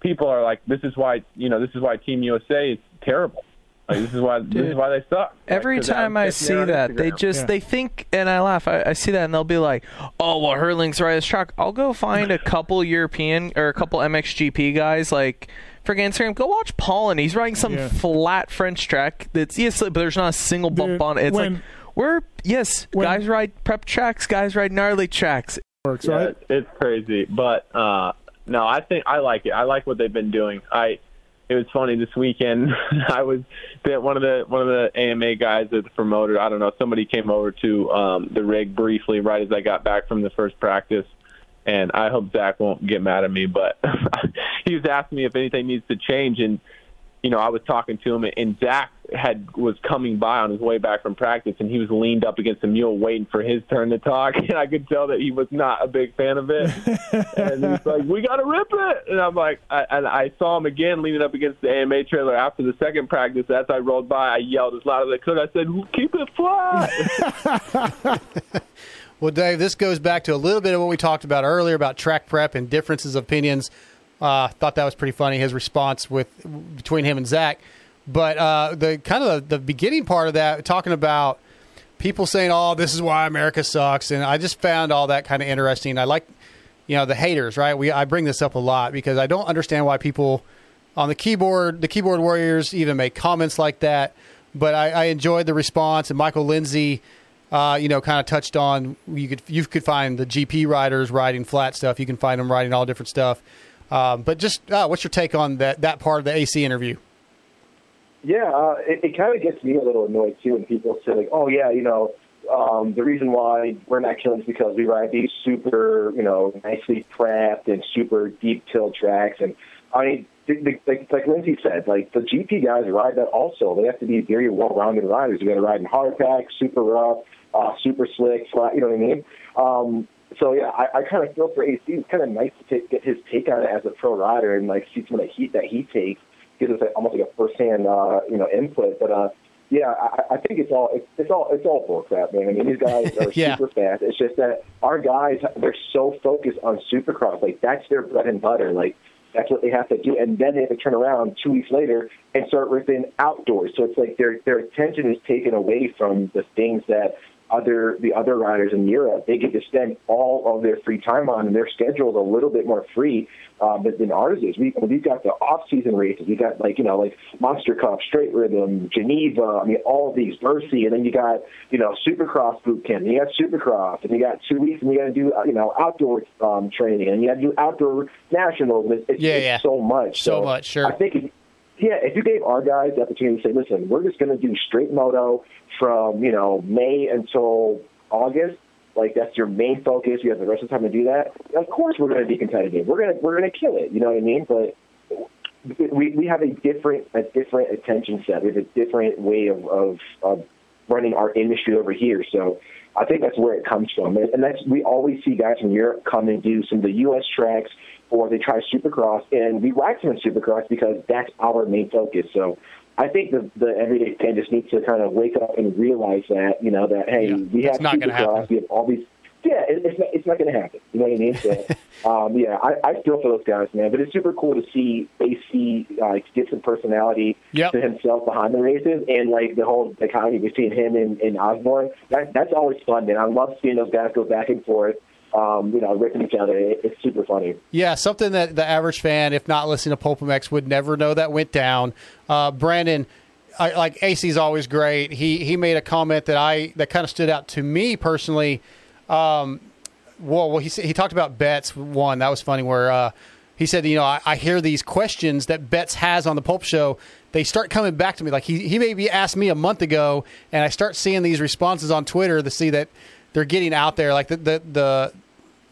People are like, this is why, you know, this is why Team USA is terrible. Like, this is why this is why they suck. Every Like, 'cause time I'm I sitting see there on that, they Instagram. just they think, and I laugh. I, I see that, and they'll be like, "Oh, well, Hurling's right this track." I'll go find a couple European or a couple MXGP guys like. For Instagram, go watch Paulin. He's riding some Yeah. flat French track that's yes, but there's not a single bump Dude, on it. It's when- like we're yes, when- guys ride prep tracks, guys ride gnarly tracks. Works yeah, right. it's- it's crazy, but uh, no, I think I like it. I like what they've been doing. I it was funny this weekend. I was one of the one of the AMA guys at the promoter. I don't know. Somebody came over to um, the rig briefly right as I got back from the first practice, and I hope Zach won't get mad at me, but he was asking me if anything needs to change, and you know I was talking to him, and Zach had was coming by on his way back from practice, and he was leaned up against the mule waiting for his turn to talk, and I could tell that he was not a big fan of it. and he's like, "We got to rip it," and I'm like, I, and I saw him again leaning up against the AMA trailer after the second practice. As I rolled by, I yelled as loud as I could. I said, "Keep it flat." Well, Dave, this goes back to a little bit of what we talked about earlier about track prep and differences of opinions. Uh, thought that was pretty funny his response with between him and Zach. But uh, the kind of the, the beginning part of that, talking about people saying, "Oh, this is why America sucks," and I just found all that kind of interesting. I like, you know, the haters, right? We I bring this up a lot because I don't understand why people on the keyboard, the keyboard warriors, even make comments like that. But I, I enjoyed the response, and Michael Lindsay, uh, you know, kind of touched on you could you could find the GP riders riding flat stuff. You can find them riding all different stuff. Um, but just uh, what's your take on that that part of the AC interview? Yeah, uh, it, it kind of gets me a little annoyed too when people say like, "Oh yeah, you know, um, the reason why we're not killing is because we ride these super, you know, nicely prepped and super deep tilt tracks." And I mean, the, the, like, like Lindsay said, like the GP guys ride that also. They have to be very well-rounded riders. You got to ride in hard pack, super rough, uh, super slick, flat. You know what I mean? Um, so yeah, I, I kind of feel for AC. It's kind of nice to take, get his take on it as a pro rider and like see some of the heat that he takes. Gives us like, almost like a first-hand, uh, you know, input. But uh, yeah, I, I think it's all it's, it's all it's all bull crap, man. I mean, these guys are Yeah. super fast. It's just that our guys they're so focused on Supercross, like that's their bread and butter. Like that's what they have to do, and then they have to turn around two weeks later and start ripping outdoors. So it's like their their attention is taken away from the things that other the other riders in Europe they get to spend all of their free time on, and their schedule is a little bit more free um, than ours is. We we've got the off season races. We got like you know like Monster Cup, Straight Rhythm, Geneva. I mean all these Bercy, and then you got you know Supercross boot camp. And you got Supercross, and you got two weeks, and you got to do uh, you know outdoor um, training, and you got to do outdoor nationals. It's, it's, Yeah, it's yeah. so much. So much, sure. I think. Yeah, if you gave our guys the opportunity to say, listen, we're just going to do straight moto from, you know, May until August, like that's your main focus, you have the rest of the time to do that, of course we're going to be competitive. We're going to we're going to kill it, you know what I mean? But we we have a different a different attention set. We have a different way of of, of running our industry over here. So I think that's where it comes from. And and that's we always see guys from Europe come and do some of the US tracks or they try to Supercross, and we wax them in Supercross because that's our main focus. So I think the the everyday fan just needs to kind of wake up and realize that you know that hey, we have not Supercross, we have all these. Yeah, it, it's not, it's not going to happen. You know what I mean? So, um, yeah, I, I feel for those guys, man. But it's super cool to see AC uh, get some personality Yep. to himself behind the races, and like the whole dichotomy between him and, and Osborne. That, that's always fun, man. I love seeing those guys go back and forth. Um, you know, ripping each other. It, it's super funny. Yeah, something that the average fan, if not listening to Pulp MX, would never know that went down. Uh, Brandon, I, like AC's always great. He he made a comment that I that kind of stood out to me personally. Um, well, well, he he talked about bets one that was funny where uh, he said, you know, I, I hear these questions that Betts has on the Pulp Show. They start coming back to me. Like he he maybe asked me a month ago, and I start seeing these responses on Twitter to see that they're getting out there. Like the the the,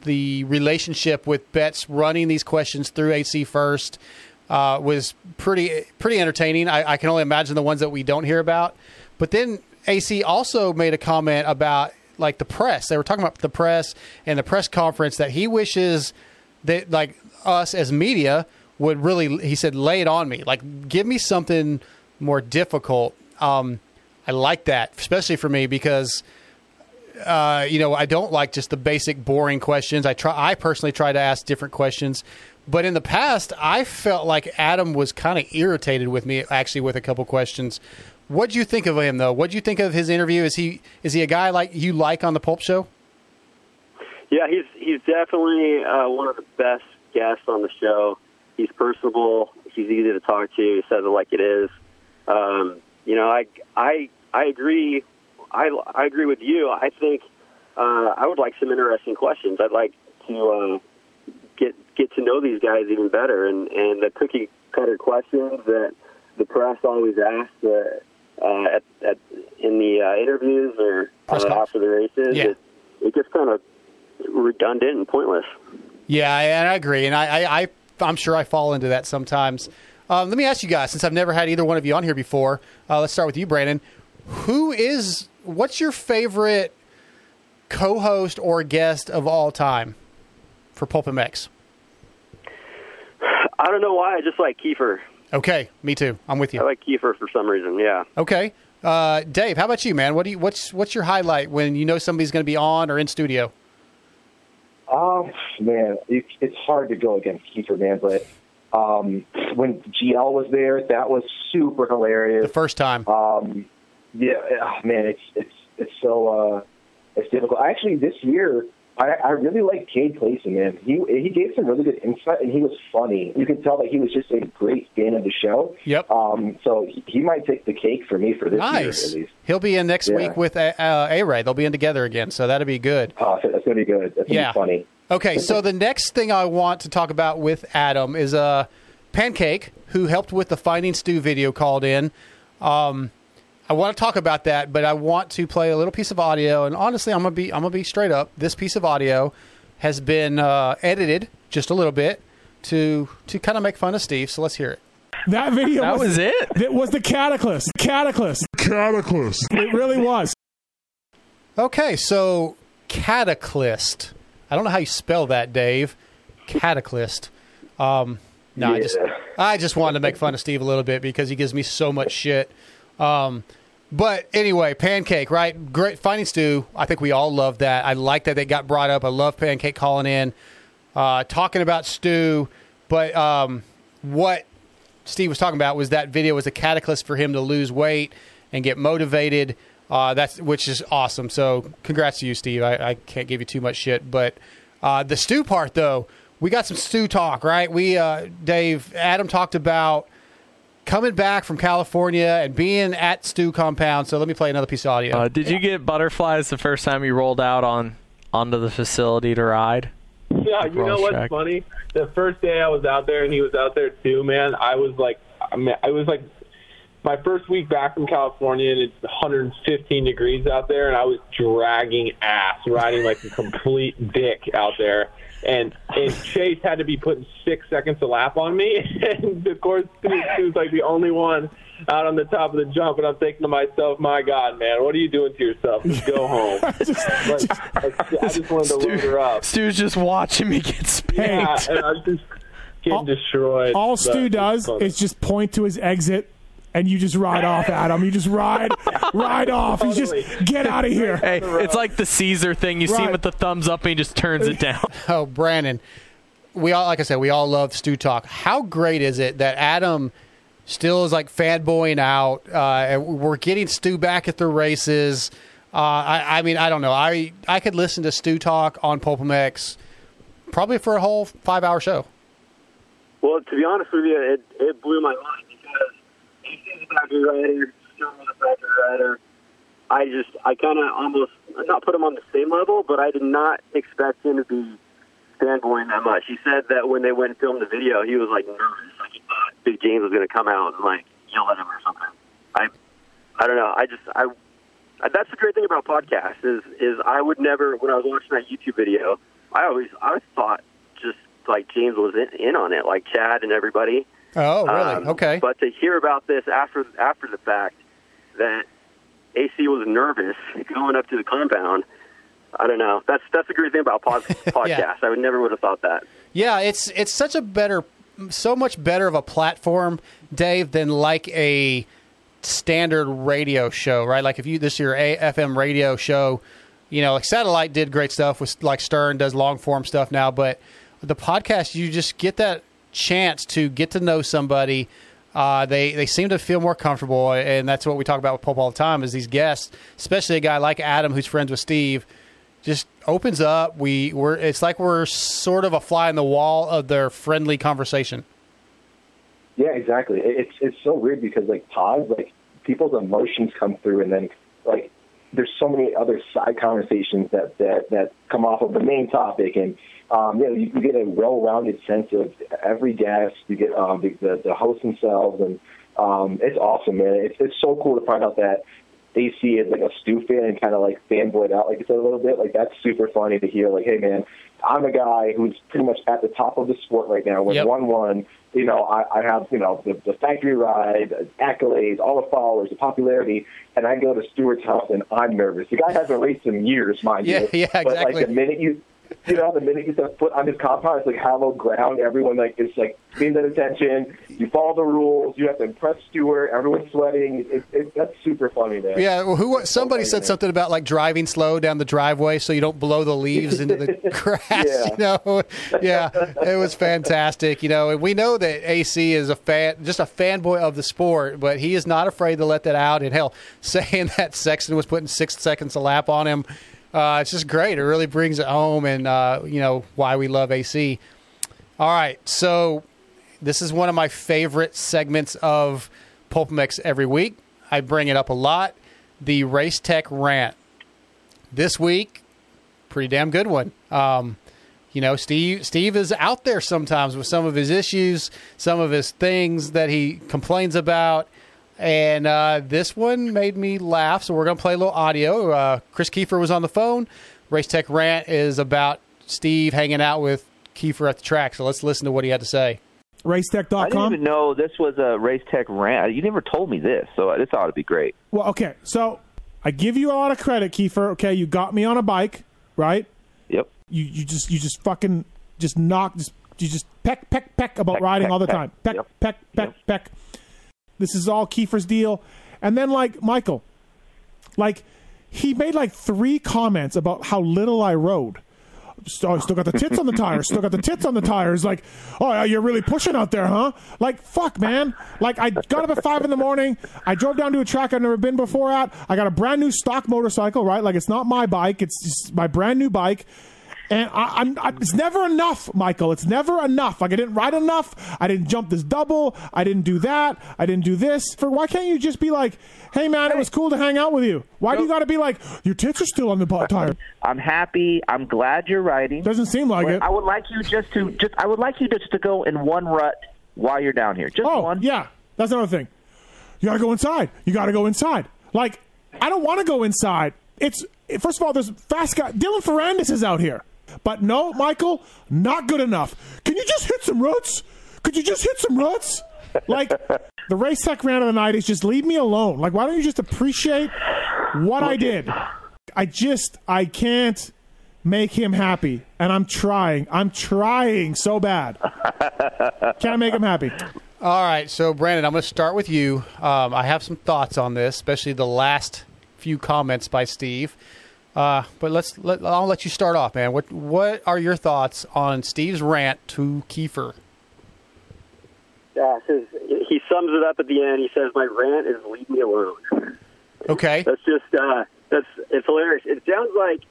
the relationship with Betts running these questions through AC first uh, was pretty pretty entertaining. I, I can only imagine the ones that we don't hear about. But then AC also made a comment about like the press. They were talking about the press and the press conference that he wishes that like us as media would really. He said, "Lay it on me. Like, give me something more difficult." Um, I like that, especially for me because. Uh, you know, I don't like just the basic boring questions. I try. I personally try to ask different questions, but in the past, I felt like Adam was kind of irritated with me actually with a couple questions. What do you think of him though? What do you think of his interview? Is he is he a guy like you like on the Pulp Show? Yeah, he's he's definitely uh, one of the best guests on the show. He's personable. He's easy to talk to. He says it like it is. Um, you know, I I I agree. I I agree with you. I think uh, I would like some interesting questions. I'd like to uh, get get to know these guys even better, and and the cookie cutter questions that the press always asks uh, uh, at, at in the uh, interviews or uh, after the races. Yeah. It, it gets kind of redundant and pointless. Yeah, and I agree, and I, I, I I'm sure I fall into that sometimes. Um, let me ask you guys, since I've never had either one of you on here before. Uh, let's start with you, Brandon. Who is? What's your favorite co-host or guest of all time for Pulp MX? I don't know why. I just like Keefer. Okay, me too. I'm with you. I like Keefer for some reason. Yeah. Okay, uh, Dave, how about you, man? What do you? What's what's your highlight when you know somebody's going to be on or in studio? Um, man, it, it's hard to go against Keefer, man. But um, when GL was there, that was super hilarious. The first time. Um, yeah, oh, man, it's it's it's so uh, it's difficult. Actually, this year, I, I really like Cade Clason, man. He he gave some really good insight, and he was funny. You can tell that he was just a great fan of the show. Yep. Um, so he, he might take the cake for me for this Nice. year at least. He'll be in next Yeah. week with uh, A Ray. They'll be in together again, so that'll be good. Oh, so that's gonna be good. That's gonna Yeah. be funny. Okay, so the next thing I want to talk about with Adam is uh, Pancake, who helped with the Finding Stew video called in. Um, I want to talk about that, but I want to play a little piece of audio. And honestly, I'm gonna be I'm gonna be straight up. This piece of audio has been uh, edited just a little bit to to kind of make fun of Steve. So let's hear it. That video That was it? It was the cataclysm. Cataclysm. Cataclysm. It really was. Okay, so cataclysm. I don't know how you spell that, Dave. Cataclysm. Um, no, I just I just wanted to make fun of Steve a little bit because he gives me so much shit. Um, but anyway, pancake, right? Great finding stew. I think we all love that. I like that they got brought up. I love pancake calling in, uh, talking about stew. But um, what Steve was talking about was that video was a cataclysm for him to lose weight and get motivated. Uh, that's which is awesome. So congrats to you, Steve. I, I can't give you too much shit, but uh, the stew part though, we got some stew talk, right? We uh, Dave Adam talked about coming back from California and being at stew compound. So let me play another piece of audio. Uh, did you get butterflies the first time you rolled out on onto the facility to ride? Yeah, you know what's track. funny? The first day I was out there and he was out there too, man. I was like, I mean, I was like, my first week back from California and it's 115 degrees out there, and I was dragging ass, riding like a complete dick out there. And and Chase had to be putting six seconds a lap on me, and of course he was like the only one out on the top of the jump, and I'm thinking to myself, my God, man, what are you doing to yourself? Just go home. like, I, I just wanted to load her up. Stu's just watching me get Yeah, spanked. and I was just getting destroyed. All Stu does is just point to his exit, and you just ride off at him. You just ride, ride off. You just get out of here. Hey, it's like the Caesar thing. You see him with the thumbs up and he just turns it down. Oh, Brandon, we all like I said, we all love Stew Talk. How great is it that Adam still is like fanboying out? Uh, and we're getting Stu back at the races. Uh, I, I mean, I don't know. I I could listen to Stu Talk on Pulp MX probably for a whole five hour show. Well, to be honest with you, it, it blew my mind factory rider, still a factory rider. I just, I kind of almost not put him on the same level, but I did not expect him to be fanboying that much. He said that when they went and filmed the video, he was like nervous, like he uh, thought Big James was going to come out and like yell at him or something. I, I don't know. I just I, I that's the great thing about podcasts is is I would never when I was watching that YouTube video, I always I thought just like James was in, in on it, like Chad and everybody. Oh, really? Um, okay. But to hear about this after after the fact that AC was nervous going up to the compound, I don't know. That's that's the great thing about pod, podcasts. I would never would have thought that. Yeah, it's it's such a better, so much better of a platform, Dave, than like a standard radio show, right? Like if you this is your AFM radio show, you know, like satellite did great stuff with like Stern does long form stuff now, but the podcast you just get that chance to get to know somebody. Uh, they they seem to feel more comfortable, and that's what we talk about with Pope all the time. Is these guests, especially a guy like Adam who's friends with Steve, just opens up. We we're it's like we're sort of a fly in the wall of their friendly conversation. Yeah, exactly. It's it's so weird because like pods, like people's emotions come through, and then like there's so many other side conversations that that that come off of the main topic, and um, you know you, you get a well-rounded sense of every guest. You get um, the, the the hosts themselves, and um, it's awesome, man. It's it's so cool to find out that AC is like a Stu fan and kind of like fanboyed out, like you said a little bit. Like that's super funny to hear. Like, hey man, I'm a guy who's pretty much at the top of the sport right now. With Yep. one one, you know, I, I have you know the, the factory ride, accolades, all the followers, the popularity, and I go to Stewart's house and I'm nervous. The guy hasn't raced in years, mind Yeah, you. yeah, But exactly. like the minute you. You know, the minute you set foot on his compound, it's like hallowed ground. Everyone like is like paying that attention. You follow the rules. You have to impress Stewart. Everyone's sweating. It, it, that's super funny, man. Yeah, well, who? Somebody said something about like driving slow down the driveway so you don't blow the leaves into the grass. Yeah. You know, yeah, it was fantastic. You know, and we know that AC is a fan, just a fanboy of the sport, but he is not afraid to let that out. And hell, saying that Sexton was putting six seconds a lap on him, uh, it's just great. It really brings it home, and uh, you know why we love AC. All right, so this is one of my favorite segments of Pulp MX every week. I bring it up a lot. The Race Tech rant. This week, pretty damn good one. Um, you know, Steve Steve is out there sometimes with some of his issues, some of his things that he complains about. And uh, this one made me laugh, so we're going to play a little audio. Uh, Kris Keefer was on the phone. Race Tech Rant is about Steve hanging out with Keefer at the track, so let's listen to what he had to say. Race Tech.com? I didn't even know this was a race tech rant. You never told me this, so this ought to be great. Well, okay, so I give you a lot of credit, Keefer. Okay, you got me on a bike, right? Yep. You you just you just fucking just knock just you just peck peck peck about Peck, riding peck, all the peck. time. Peck Yep. peck peck peck. This is all Keefer's deal, and then like Michael, like he made like three comments about how little I rode. Still, oh, still got the tits on the tires. Still got the tits on the tires. Like, oh, you're really pushing out there, huh? Like, fuck, man. Like, I got up at five in the morning. I drove down to a track I've never been before at. I got a brand new stock motorcycle, right? Like, it's not my bike. It's my brand new bike. And I, I'm, I, it's never enough, Michael. It's never enough. Like I didn't ride enough. I didn't jump this double. I didn't do that. I didn't do this. For why can't you just be like, hey man, it was cool to hang out with you? Why do you got to be like, your tits are still on the tire? I'm happy. I'm glad you're riding. Doesn't seem like But it. I would like you just to just I would like you just to go in one rut while you're down here. Just oh, one. yeah, that's another thing. You got to go inside. You got to go inside. Like I don't want to go inside. It's first of all, there's fast guy. Dylan Ferrandis is out here, but no, Michael, not good enough. Can you just hit some ruts? Could you just hit some ruts? Like the race tech rant of the night is just leave me alone. Like why don't you just appreciate what I did? I just I can't make him happy, and I'm trying. I'm trying so bad. Can't make him happy. All right, so Brandon, I'm going to start with you. Um, I have some thoughts on this, especially the last few comments by Steve. Uh, but let's let I'll let you start off, man. What what are your thoughts on Steve's rant to Keefer? Yeah, his, he sums it up at the end. He says, "My rant is leave me alone." Okay, That's just uh, that's it's hilarious. It sounds like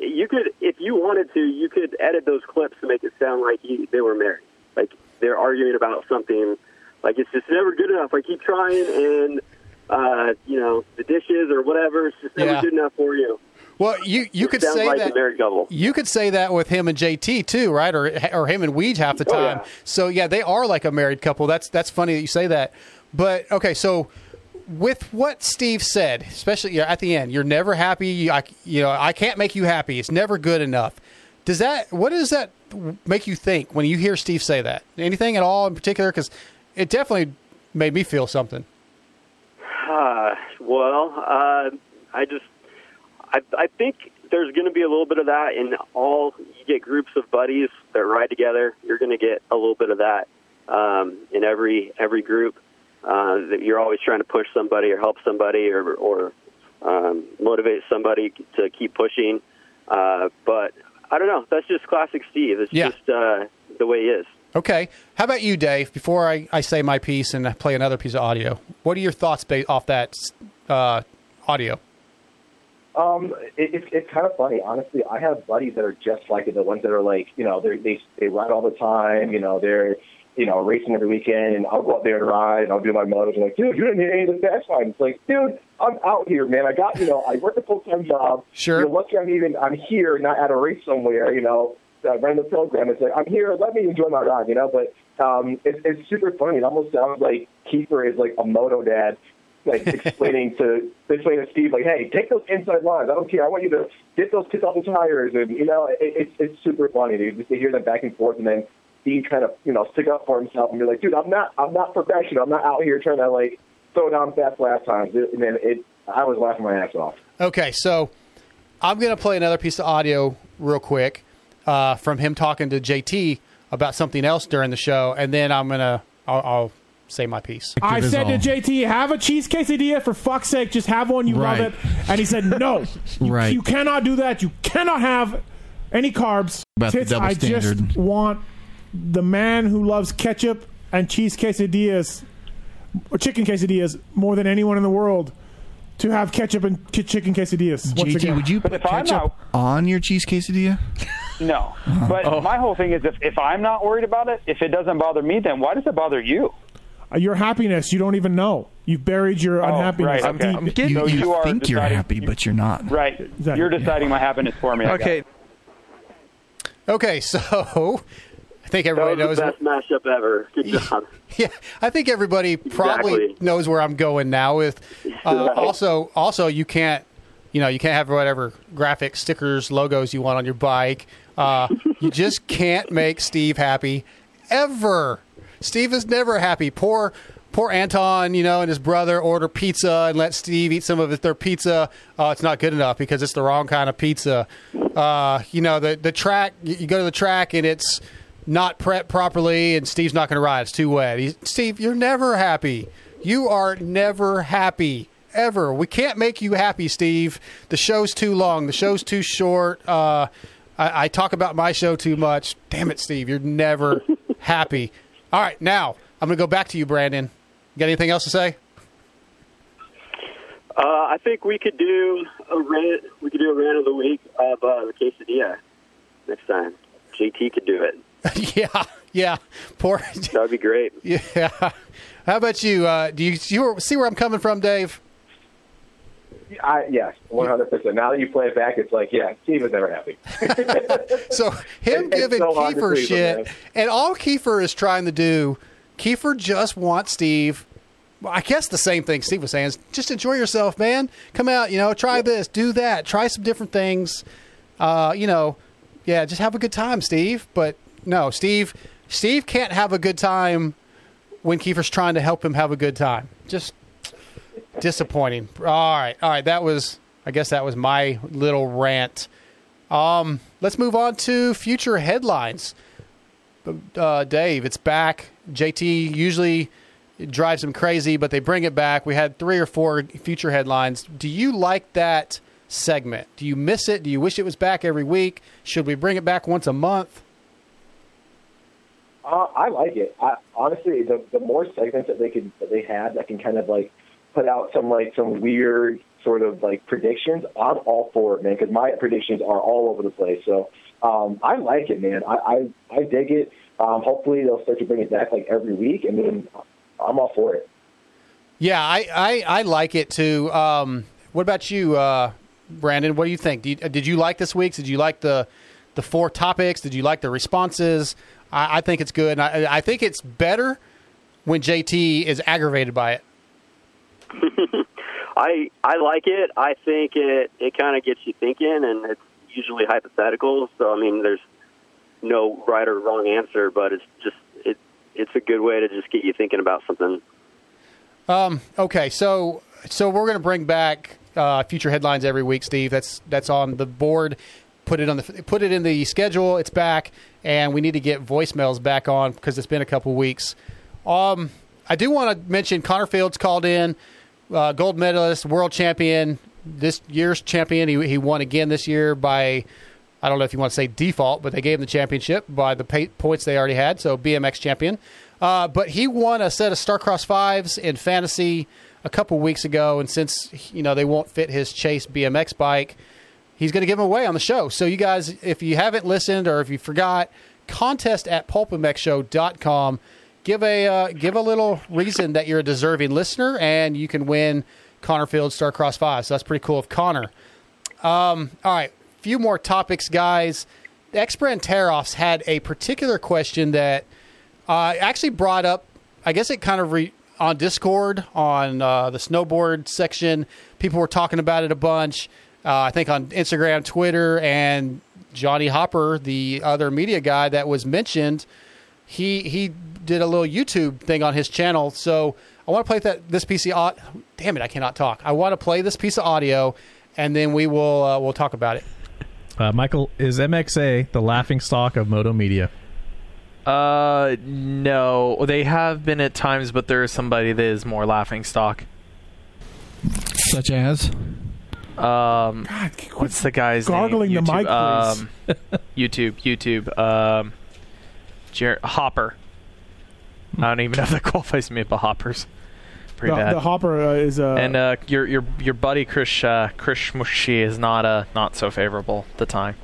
you could, if you wanted to, you could edit those clips to make it sound like he, they were married. Like they're arguing about something. Like it's just never good enough. I keep trying, and uh, you know the dishes or whatever. It's just never Yeah. good enough for you. Well, you you could say like that. You could say that with him and JT too, right? Or or him and Weege half the Oh, time. yeah. So yeah, they are like a married couple. That's that's funny that you say that. But okay, so with what Steve said, especially at the end, you're never happy. You, I, you know, I can't make you happy. It's never good enough. Does that? What does that make you think when you hear Steve say that? Anything at all in particular? Because it definitely made me feel something. Uh, well, uh, I just, I, I think there's going to be a little bit of that in all. You get groups of buddies that ride together. You're going to get a little bit of that um, in every every group. Uh, that you're always trying to push somebody or help somebody or or um, motivate somebody to keep pushing. Uh, but I don't know. That's just classic Steve. It's Yeah. just uh, the way he is. Okay. How about you, Dave? Before I, I say my piece and I play another piece of audio, what are your thoughts based off that uh, audio? Um, it, it's it's kind of funny, honestly. I have buddies that are just like it. The ones that are like, you know, they they they ride all the time. You know, they're you know racing every weekend, and I'll go up there and ride, and I'll do my motos. And like, dude, you didn't hit any of the lines. It's like, dude, I'm out here, man. I got you know, I work a full time job. Sure. You're lucky I'm even I'm here, not at a race somewhere. You know, uh, running the program. It's like I'm here. Let me enjoy my ride. You know, but um, it's it's super funny. It almost sounds like Keefer is like a moto dad like explaining to explaining to Steve like, hey, take those inside lines. I don't care. I want you to get those kids off the tires, and you know, it, it's it's super funny, dude. Just to hear them back and forth, and then Steve kind of you know stick up for himself, and you're like, dude, I'm not I'm not professional. I'm not out here trying to like throw down fast last times. And then it, I was laughing my ass off. Okay, so I'm going to play another piece of audio real quick uh, from him talking to JT about something else during the show, and then I'm going to I'll, I'll say my piece. I said to JT, have a cheese quesadilla for fuck's sake. Just have one. You love it. And he said, no. You, Right. you cannot do that. You cannot have any carbs. About the Tits, double I standard. just want the man who loves ketchup and cheese quesadillas or chicken quesadillas more than anyone in the world to have ketchup and ki- chicken quesadillas. Once JT, again. would you put if I'm ketchup on your cheese quesadilla? No. But oh. my whole thing is if, if I'm not worried about it, if it doesn't bother me, then why does it bother you? Uh, your happiness, you don't even know. You've buried your Oh, unhappiness right, okay. deep. So you you are think you're deciding- happy, but you're not. Right. You're deciding my happiness for me. Okay. Okay, so I think That everybody was knows. the best mashup ever. Good job. Yeah, I think everybody probably Exactly. knows where I'm going now. With uh, Right. also, also you can't, you know, you can't have whatever graphic stickers, logos you want on your bike. Uh, you just can't make Steve happy ever. Steve is never happy. Poor, poor Anton, you know, and his brother order pizza and let Steve eat some of it, their pizza. Uh, it's not good enough because it's the wrong kind of pizza. Uh, you know, the the track. You you go to the track and it's not prepped properly, and Steve's not going to ride. It's too wet. He's, Steve, you're never happy. You are never happy ever. We can't make you happy, Steve. The show's too long. The show's too short. Uh, I, I talk about my show too much. Damn it, Steve. You're never happy. All right, now I'm going to go back to you, Brandon. You got anything else to say? Uh, I think we could do a rant. We could do a rant of the week of uh, the quesadilla next time. JT could do it. yeah, yeah. Poor. That would be great. Yeah. How about you? Uh, do you you see where I'm coming from, Dave? I, yes, one hundred percent. Now that you play it back, it's like, yeah, Steve is never happy. So him it's giving so Keefer him, shit, and all Keefer is trying to do, Keefer just wants Steve. Well, I guess the same thing Steve was saying is just enjoy yourself, man. Come out, you know, try this, do that, try some different things. Uh, you know, yeah, just have a good time, Steve. But no, Steve, Steve can't have a good time when Keefer's trying to help him have a good time. Just disappointing. All right, all right. That was, I guess, that was my little rant. Um, let's move on to future headlines. Uh, Dave, it's back. JT usually drives him crazy, but they bring it back. We had three or four future headlines. Do you like that segment? Do you miss it? Do you wish it was back every week? Should we bring it back once a month? Uh, I like it. I, honestly, the the more segments that they could that they had that can kind of like put out some like some weird sort of like predictions, I'm all for it, man. Because my predictions are all over the place. So um, I like it, man. I I, I dig it. Um, hopefully they'll start to bring it back like every week. and then I'm all for it. Yeah, I, I, I like it too. Um, what about you, uh, Brandon, what do you think? Did you, did you like this week's? Did you like the the four topics? Did you like the responses? I, I think it's good. I, I think it's better when JT is aggravated by it. I I like it. I think it it kind of gets you thinking, and it's usually hypothetical. So I mean, there's no right or wrong answer, but it's just it it's a good way to just get you thinking about something. Um, okay, so so we're going to bring back uh, future headlines every week, Steve. That's that's on the board. Put it on the put it in the schedule. It's back, and we need to get voicemails back on because it's been a couple weeks. Um, I do want to mention Connor Fields called in, uh, gold medalist, world champion, this year's champion. He, he won again this year by I don't know if you want to say default, but they gave him the championship by the pay, points they already had. So BMX champion. Uh, but he won a set of Starcross fives in fantasy a couple weeks ago, and since you know they won't fit his Chase BMX bike, he's going to give them away on the show. So you guys, if you haven't listened or if you forgot, contest at pulpmxshow.com. Give a uh, give a little reason that you're a deserving listener, and you can win Connor Field Starcross five. So that's pretty cool of Connor. Um, all right, few more topics, guys. X Brand Tear-Offs had a particular question that uh, actually brought up. I guess it kind of re- on Discord on uh, the snowboard section. People were talking about it a bunch. Uh, I think on Instagram, Twitter, and Johnny Hopper, the other media guy that was mentioned, he he did a little YouTube thing on his channel. So I want to play that this piece of audio. Damn it, I cannot talk. I want to play this piece of audio, and then we will uh, we'll talk about it. Uh, Michael, is MXA the laughing stock of Moto Media? Uh, no. They have been at times, but there is somebody that is more laughing stock. Such as? Um, what's the guy's gargling name? the YouTube, mic, Um, YouTube, YouTube. Um, Jer- Hopper. I don't even know if that qualifies me, but Hopper's pretty the, bad. the Hopper uh, is uh, and uh, your your your buddy Chris uh, Chris Mushi is not uh, not so favorable at the time.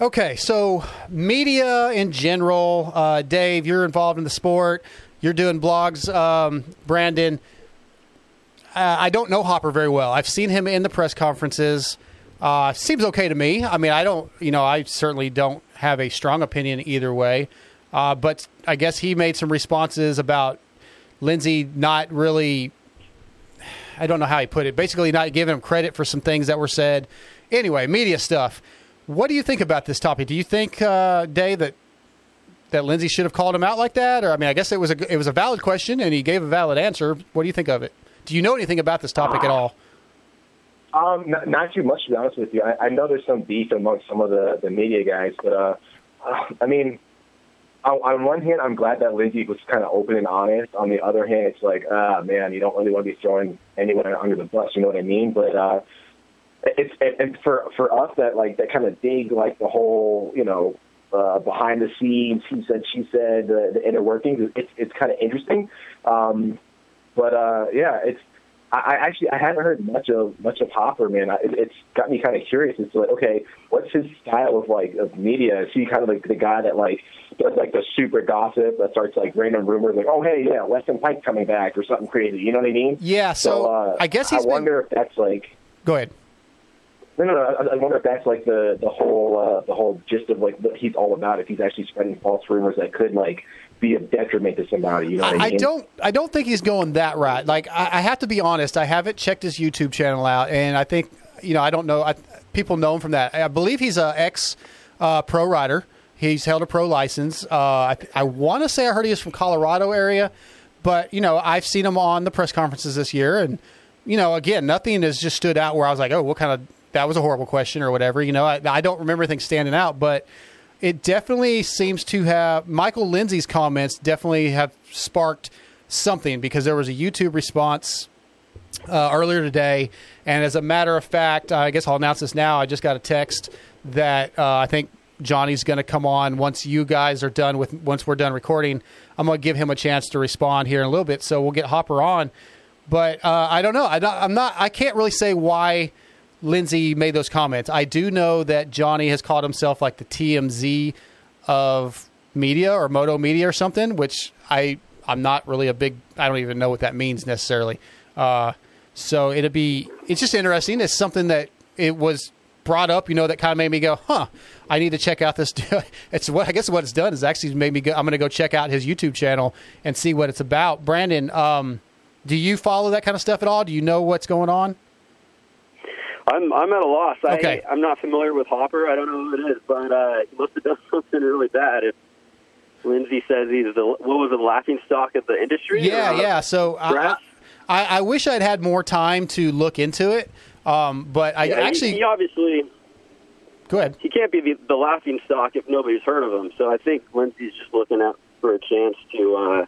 Okay, so media in general, uh, Dave, you're involved in the sport. You're doing blogs, um, Brandon. Uh, I don't know Hopper very well. I've seen him in the press conferences. Uh, seems okay to me. I mean, I don't, you know, I certainly don't have a strong opinion either way. Uh, but I guess he made some responses about Lindsay not really. I don't know how he put it. Basically, not giving him credit for some things that were said. Anyway, media stuff. What do you think about this topic? Do you think, uh, Dave, that that Lindsay should have called him out like that? Or I mean, I guess it was a it was a valid question, and he gave a valid answer. What do you think of it? Do you know anything about this topic at all? Um, not, not too much to be honest with you. I, I know there's some beef amongst some of the the media guys, but uh, uh I mean, on, on one hand, I'm glad that Lindsay was kind of open and honest. On the other hand, it's like, ah, man, you don't really want to be throwing anyone under the bus. You know what I mean? But uh, it's and for for us that like that kind of dig like the whole you know uh, behind the scenes he said she said the, the inner workings it's it's kind of interesting um but uh yeah it's I, actually I haven't heard much of much of Hopper man I, it, it's got me kind of curious as to like okay what's his style of like of media is he kind of like the guy that like does like the super gossip that starts like random rumors like oh hey yeah Weston Peick coming back or something crazy you know what I mean Yeah, so uh, I guess he's I wonder if that's like Go ahead. no, no, no. I, I wonder if that's like the the whole uh, the whole gist of like what he's all about. If he's actually spreading false rumors that could like be a detriment to somebody. You know I, I mean? don't. I don't think he's going that route. Like I, I have to be honest. I haven't checked his YouTube channel out, and I think you know I don't know. I, people know him from that. I believe he's a ex uh, pro rider. He's held a pro license. Uh, I, I want to say I heard he was from Colorado area, but you know I've seen him on the press conferences this year, and you know again nothing has just stood out where I was like, oh, what kind of that was a horrible question or whatever. You know I, I don't remember things standing out, but it definitely seems to have Michael Lindsay's comments definitely have sparked something because there was a YouTube response uh, earlier today, and as a matter of fact, I guess I'll announce this now. I just got a text that uh, I think Johnny's going to come on once you guys are done with once we're done recording. I'm going to give him a chance to respond here in a little bit, so we'll get Hopper on. But uh, I don't know. I I'm not. I can't really say why Lindsay made those comments. I do know that Johnny has called himself like the TMZ of media or Moto Media or something, which I I'm not really a big. I don't even know what that means necessarily. Uh, so it'd be it's just interesting. It's something that it was brought up, you know, that kind of made me go, huh, I need to check out this. it's what I guess what it's done is actually made me go. I'm going to go check out his YouTube channel and see what it's about. Brandon, um, do you follow that kind of stuff at all? Do you know what's going on? I'm I'm at a loss. Okay. I I'm not familiar with Hopper. I don't know who it is, but uh, he must have done something really bad. If Lindsay says he's the what was the laughing stock of the industry? Yeah, uh, yeah. So I, I, I wish I'd had more time to look into it, um, but I Yeah, he- actually he, obviously go ahead. he can't be the, the laughing stock if nobody's heard of him. So I think Lindsay's just looking out for a chance to uh,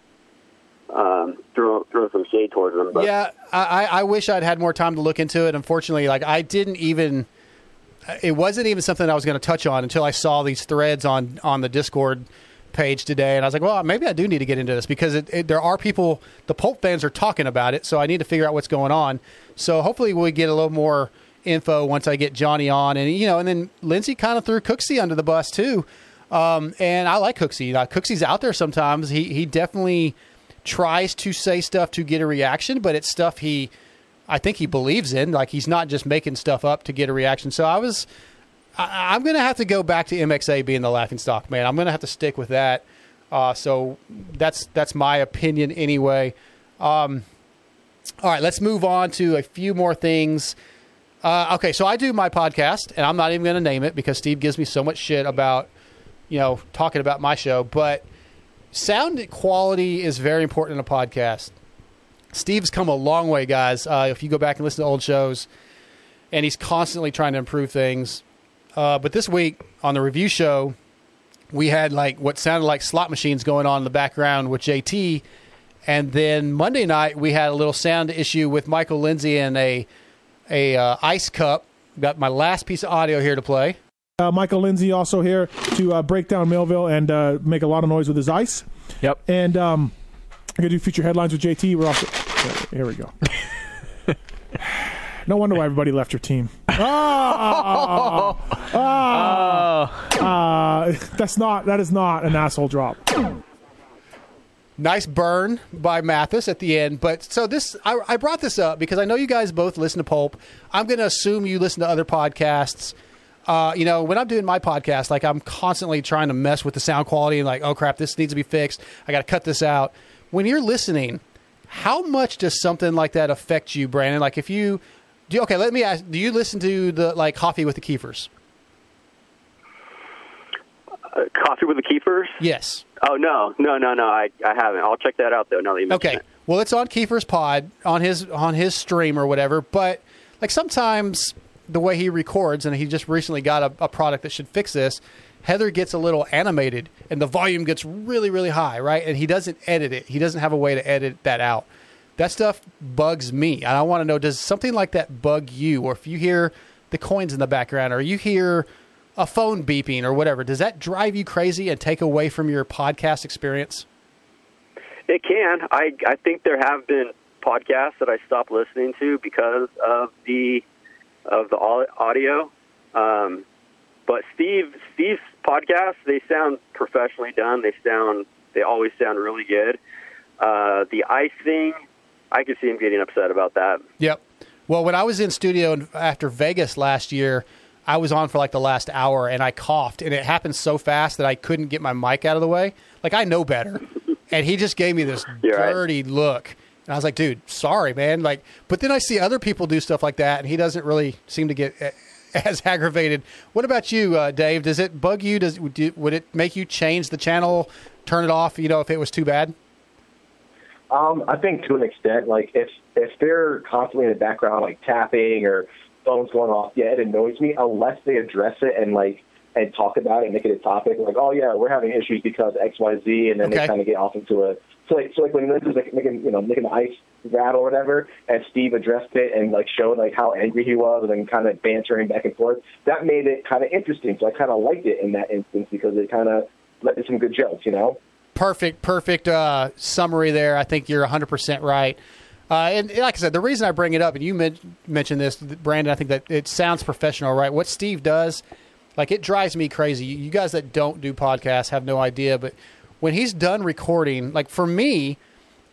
um, throw throw some shade towards them. But Yeah, I, I wish I'd had more time to look into it. Unfortunately, like I didn't even. It wasn't even something I was going to touch on until I saw these threads on on the Discord page today, and I was like, well, maybe I do need to get into this because it, it, there are people, the Pulp fans are talking about it, so I need to figure out what's going on. So hopefully we get a little more info once I get Johnny on, and you know, and then Lindsay kind of threw Cooksey under the bus too. Um, and I like Cooksey. Uh, Cooksey's out there sometimes. He he definitely tries to say stuff to get a reaction, but it's stuff he, I think he believes in. Like he's not just making stuff up to get a reaction. So I was, I, I'm going to have to go back to MXA being the laughing stock, man. I'm going to have to stick with that. Uh, so that's that's my opinion anyway. Um, all right, let's move on to a few more things. Uh, okay, so I do my podcast, and I'm not even going to name it because Steve gives me so much shit about, you know, talking about my show. But sound quality is very important in a podcast. Steve's come a long way, guys. Uh, if you go back and listen to old shows, and he's constantly trying to improve things. Uh, but this week on the review show, we had like what sounded like slot machines going on in the background with JT, and then Monday night we had a little sound issue with Michael Lindsay and a a uh, ice cup. Got my last piece of audio here to play. Uh, Michael Lindsay also here to uh, break down Millville and uh, make a lot of noise with his ice. Yep. And um, I'm gonna do feature headlines with JT. We're also here. We go. no wonder why everybody left your team. Ah, ah, ah, that's not. That is not an asshole drop. Nice burn by Mathis at the end. But so this, I, I brought this up because I know you guys both listen to Pulp. I'm going to assume you listen to other podcasts. Uh, you know, when I'm doing my podcast, like I'm constantly trying to mess with the sound quality and like, oh crap, this needs to be fixed. I got to cut this out. When you're listening, how much does something like that affect you, Brandon? Like if you do, okay, let me ask, do you listen to the like Coffee with the Keefers? uh, coffee with the Keefers. Yes. Oh no, no, no, no. I I haven't. I'll check that out though. Now that you Okay. it. Well, it's on Keefer's pod on his on his stream or whatever. But like sometimes the way he records, and he just recently got a, a product that should fix this. Heather gets a little animated, and the volume gets really, really high, right? And he doesn't edit it. He doesn't have a way to edit that out. That stuff bugs me, and I want to know: Does something like that bug you, or if you hear the coins in the background, or you hear a phone beeping, or whatever? Does that drive you crazy and take away from your podcast experience? It can. I I think there have been podcasts that I stopped listening to because of the of the audio. Um, but Steve Steve's podcasts they sound professionally done. They sound they always sound really good. Uh, the ice thing, I could see him getting upset about that. Yep. Well, when I was in studio after Vegas last year, I was on for like the last hour and I coughed and it happened so fast that I couldn't get my mic out of the way. Like I know better. and he just gave me this You're right. dirty look. And I was like, dude, sorry, man. Like, but then I see other people do stuff like that and he doesn't really seem to get as aggravated. What about you, uh, Dave? Does it bug you? Does would would it make you change the channel, turn it off? You know, if it was too bad. Um, I think to an extent, like if if they're constantly in the background, like tapping or phones going off, yeah, it annoys me. Unless they address it and like and talk about it, and make it a topic, like, oh yeah, we're having issues because X, Y, Z, and then Okay. they kind of get off into a so like so like when this was like making you know making the ice rattle or whatever, and Steve addressed it and like showed like how angry he was, and then kind of bantering back and forth. That made it kind of interesting. So I kind of liked it in that instance because it kind of led to some good jokes, you know. perfect, perfect uh, summary there. I think you're 100% right. Uh, and like I said, the reason I bring it up, and you men- mentioned this, Brandon, I think that it sounds professional, right? What Steve does, like it drives me crazy. You guys that don't do podcasts have no idea, but when he's done recording, like for me,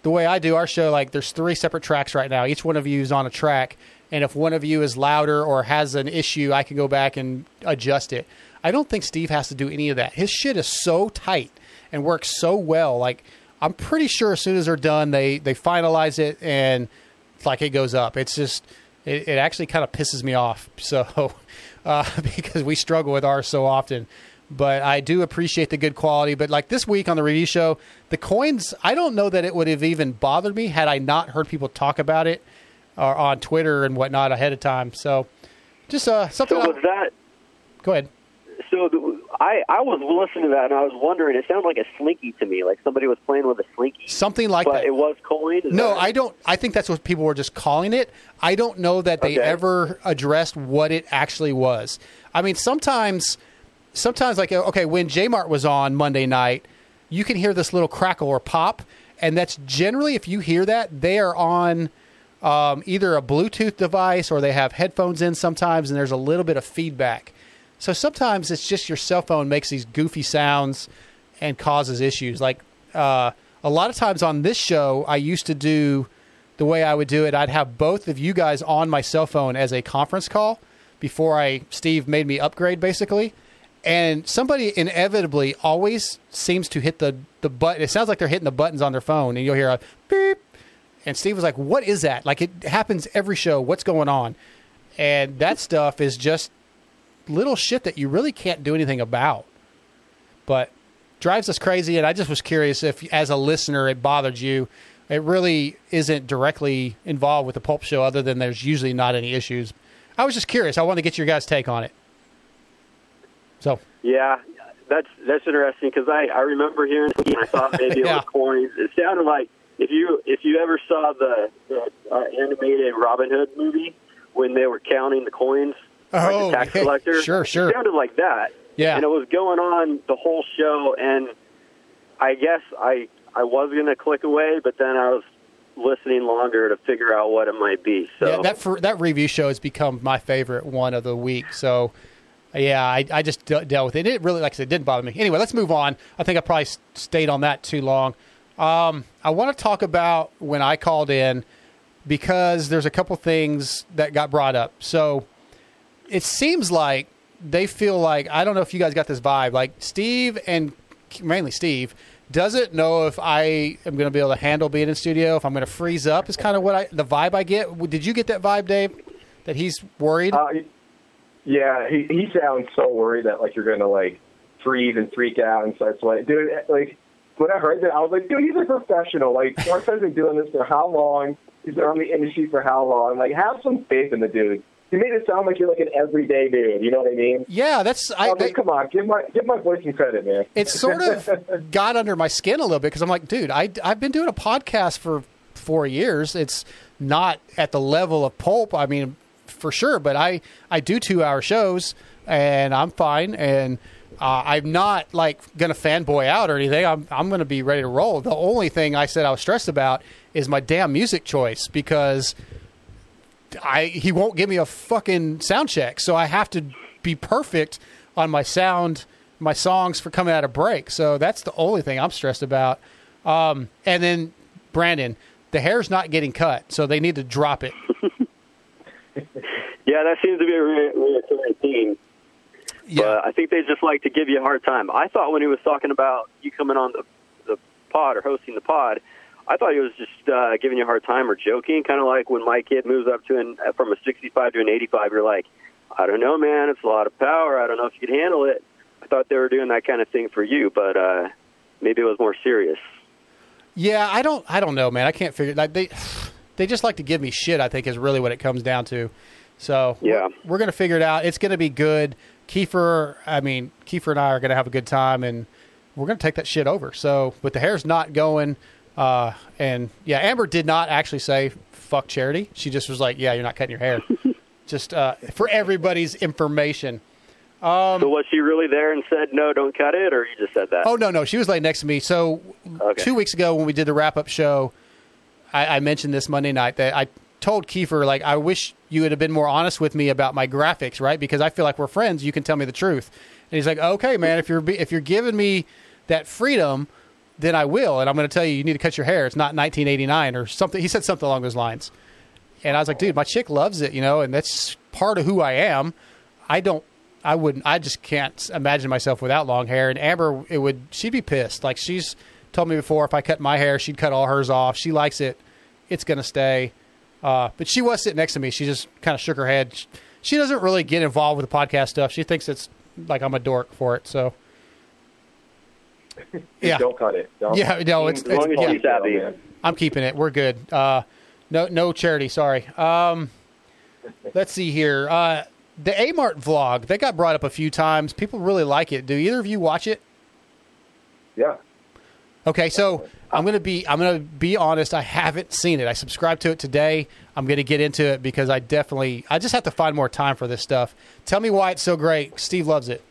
the way I do our show, like there's three separate tracks right now. Each one of you is on a track, and if one of you is louder or has an issue, I can go back and adjust it. I don't think Steve has to do any of that. His shit is so tight and works so well. Like I'm pretty sure as soon as they're done, they they finalize it and like it goes up. It's just it, it actually kind of pisses me off. So uh, because we struggle with ours so often. But I do appreciate the good quality. But like this week on the review show, the coins, I don't know that it would have even bothered me had I not heard people talk about it or on Twitter and whatnot ahead of time. So just uh, something. So was that? Go ahead. So the, I I was listening to that and I was wondering. It sounded like a slinky to me, like somebody was playing with a slinky. Something like but that. it was coin. No, I don't. I think that's what people were just calling it. I don't know that they Okay. ever addressed what it actually was. I mean, sometimes, sometimes like okay, when Jmart was on Monday night, you can hear this little crackle or pop, and that's generally if you hear that they are on um, either a Bluetooth device or they have headphones in sometimes, and there's a little bit of feedback. So sometimes it's just your cell phone makes these goofy sounds and causes issues. Like uh, a lot of times on this show, I used to do the way I would do it. I'd have both of you guys on my cell phone as a conference call before I Steve made me upgrade, basically. And somebody inevitably always seems to hit the the button. It sounds like they're hitting the buttons on their phone, and you'll hear a beep. And Steve was like, "What is that? Like it happens every show. What's going on?" And that stuff is just little shit that you really can't do anything about. But drives us crazy. And I just was curious if, as a listener, it bothered you. It really isn't directly involved with the Pulp Show, other than there's usually not any issues. I was just curious. I wanted to get your guys' take on it. So Yeah, that's that's interesting because I I remember hearing I thought maybe it was coins. It sounded like if you if you ever saw the, the uh, animated Robin Hood movie when they were counting the coins, like Oh, the tax yeah. collector, Sure, sure. It sounded like that. Yeah. and it was going on the whole show, and I guess I I was gonna click away, but then I was listening longer to figure out what it might be. So yeah, that for, that review show has become my favorite one of the week. So yeah, I, I just de- dealt with it. It really, like I said, didn't bother me. Anyway, let's move on. I think I probably stayed on that too long. Um, I want to talk about when I called in because there's a couple things that got brought up. So it seems like they feel like I don't know if you guys got this vibe. Like Steve and mainly Steve doesn't know if I am going to be able to handle being in studio. If I'm going to freeze up is kind of what I the vibe I get. Did you get that vibe, Dave? That he's worried. Uh, yeah, he he sounds so worried that like you're gonna like freeze and freak out and start sweating. Dude, eh, like when I heard that, I was like, dude, he's a professional. Like Mark has been doing this for how long? He's been on the industry for how long? Like, have some faith in the dude. You made it sound like you're like an everyday dude. You know what I mean? Yeah, that's. I, oh, I mean, come on, give my give my voice some credit, man. It sort of got under my skin a little bit because I'm like, dude, I I've been doing a podcast for four years. It's not at the level of pulp. I mean, for sure, but I I do two hour shows and I'm fine and. Uh, I'm not like gonna fanboy out or anything. I'm I'm gonna be ready to roll. The only thing I said I was stressed about is my damn music choice because I he won't give me a fucking sound check, so I have to be perfect on my sound, my songs for coming out of break. So that's the only thing I'm stressed about. Um, and then Brandon, the hair's not getting cut, so they need to drop it. Yeah, that seems to be a re- recurring theme. But I think they just like to give you a hard time. I thought when he was talking about you coming on the the pod or hosting the pod, I thought he was just uh, giving you a hard time or joking, kind of like when my kid moves up to an from a 65 to an 85. You're like, I don't know, man, it's a lot of power. I don't know if you can handle it. I thought they were doing that kind of thing for you, but uh, maybe it was more serious. Yeah, I don't I don't know, man. I can't figure like they they just like to give me shit, I think is really what it comes down to. So Yeah. we're, gonna figure it out. It's gonna be good. Keefer I mean, Keefer and I are gonna have a good time and we're gonna take that shit over. So but the hair's not going uh and yeah, Amber did not actually say fuck charity. She just was like, Yeah, you're not cutting your hair. just uh for everybody's information. Um, so was she really there and said no, don't cut it, or you just said that? Oh no, no, she was laying next to me. So two weeks ago when we did the wrap up show, I, I mentioned this Monday night that I told Keefer like I wish you would have been more honest with me about my graphics, right? Because I feel like we're friends. You can tell me the truth. And he's like, okay, man, if you're if you're giving me that freedom, then I will. And I'm going to tell you, you need to cut your hair. It's not 1989 or something. He said something along those lines. And I was like, dude, my chick loves it, you know, and that's part of who I am. I don't, I wouldn't, I just can't imagine myself without long hair. And Amber, it would, she'd be pissed. Like she's told me before, if I cut my hair, she'd cut all hers off. She likes it. It's going to stay. Uh, but she was sitting next to me. She just kind of shook her head. She, she doesn't really get involved with the podcast stuff. She thinks it's like I'm a dork for it. So, yeah. Don't cut it. Don't. Yeah, no, it's, As long it's as yeah. happy. I'm keeping it. We're good. Uh, no, no charity. Sorry. Um, let's see here. Uh, the Amart vlog that got brought up a few times. People really like it. Do either of you watch it? Yeah. Okay, so I'm gonna be I'm gonna be honest. I haven't seen it. I subscribed to it today. I'm gonna get into it because I definitely I just have to find more time for this stuff. Tell me why it's so great. Steve loves it.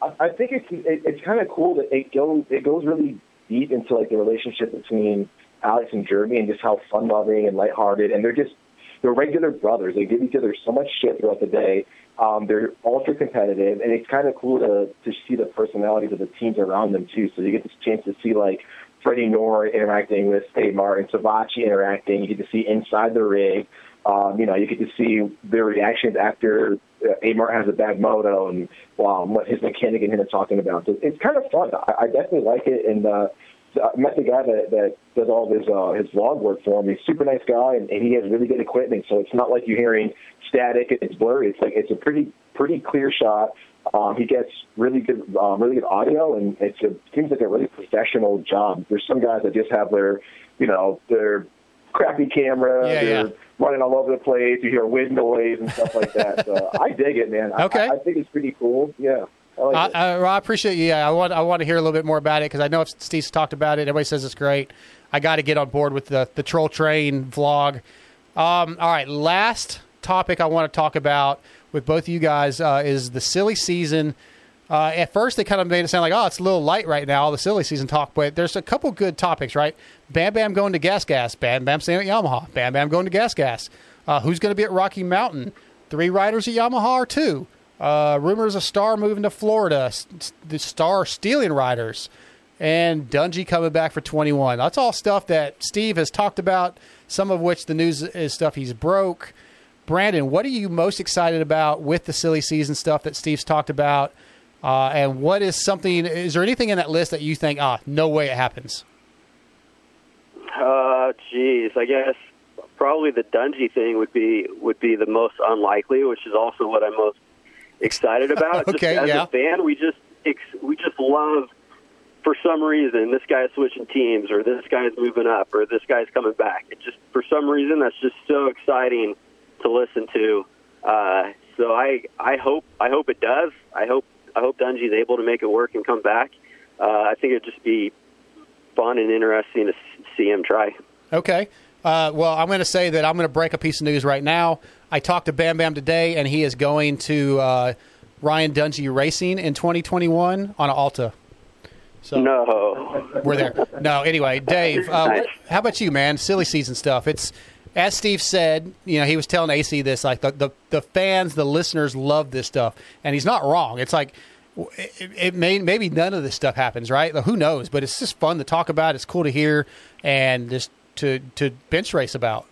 I, think it's it, it's kind of cool that it goes it goes really deep into like the relationship between Alex and Jeremy and just how fun loving and lighthearted and they're just they're regular brothers. They give each other so much shit throughout the day. Um, they're ultra competitive, and it's kind of cool to to see the personalities of the teams around them too. So you get this chance to see like Freddie Nor interacting with Dave Martin, Savatgy interacting. You get to see inside the rig. Um, you know, you get to see their reactions after uh, Amart has a bad moto and um, what his mechanic and him are talking about. So it's kind of fun. I, I definitely like it, and uh, I met the guy that, that does all his uh, his vlog work for him. He's a super nice guy, and, and he has really good equipment. So it's not like you're hearing static and it's blurry. It's like it's a pretty pretty clear shot. Um, he gets really good um, really good audio, and it's a, seems like a really professional job. There's some guys that just have their you know their crappy camera. Yeah, they're yeah. running all over the place. You hear wind noise and stuff like that. So I dig it, man. Okay. I, I think it's pretty cool. Yeah. I like I. I, I appreciate you. Yeah, I want I want to hear a little bit more about it because I know if Steve's talked about it. Everybody says it's great. I got to get on board with the the troll train vlog. Um, all right, last topic I want to talk about with both of you guys uh, is the silly season. Uh, at first, they kind of made it sound like, oh, it's a little light right now, all the silly season talk, but there's a couple good topics, right? Bam Bam going to Gas Gas, Bam Bam staying at Yamaha, Bam Bam going to Gas Gas. Uh, who's going to be at Rocky Mountain? Three riders at Yamaha or two? Uh, rumors of Star moving to Florida, the Star stealing riders, and Dungey coming back for 21. That's all stuff that Steve has talked about, some of which the news is stuff he's broke. Brandon, what are you most excited about with the silly season stuff that Steve's talked about? Uh, and what is something, is there anything in that list that you think, ah, no way it happens? Uh, geez, I guess probably the Dungey thing would be would be the most unlikely, which is also what I'm most excited about. Okay, just as yeah. a fan, we just we just love for some reason this guy's switching teams, or this guy's moving up, or this guy's coming back. It just for some reason that's just so exciting to listen to. Uh, so I I hope I hope it does. I hope I hope Dungey's able to make it work and come back. Uh, I think it'd just be fun and interesting to see him try. Okay. Uh, well, I'm going to say that I'm going to break a piece of news right now. I talked to Bam Bam today, and he is going to uh, Ryan Dungey Racing in 2021 on an Alta. So no, we're there. No, anyway, Dave, uh, Nice. how about you, man? Silly season stuff. It's as Steve said. You know, he was telling AC this like the the, the fans, the listeners love this stuff, and he's not wrong. It's like. It, it may maybe none of this stuff happens, right? Who knows? But it's just fun to talk about. It's cool to hear, and just to to bench race about.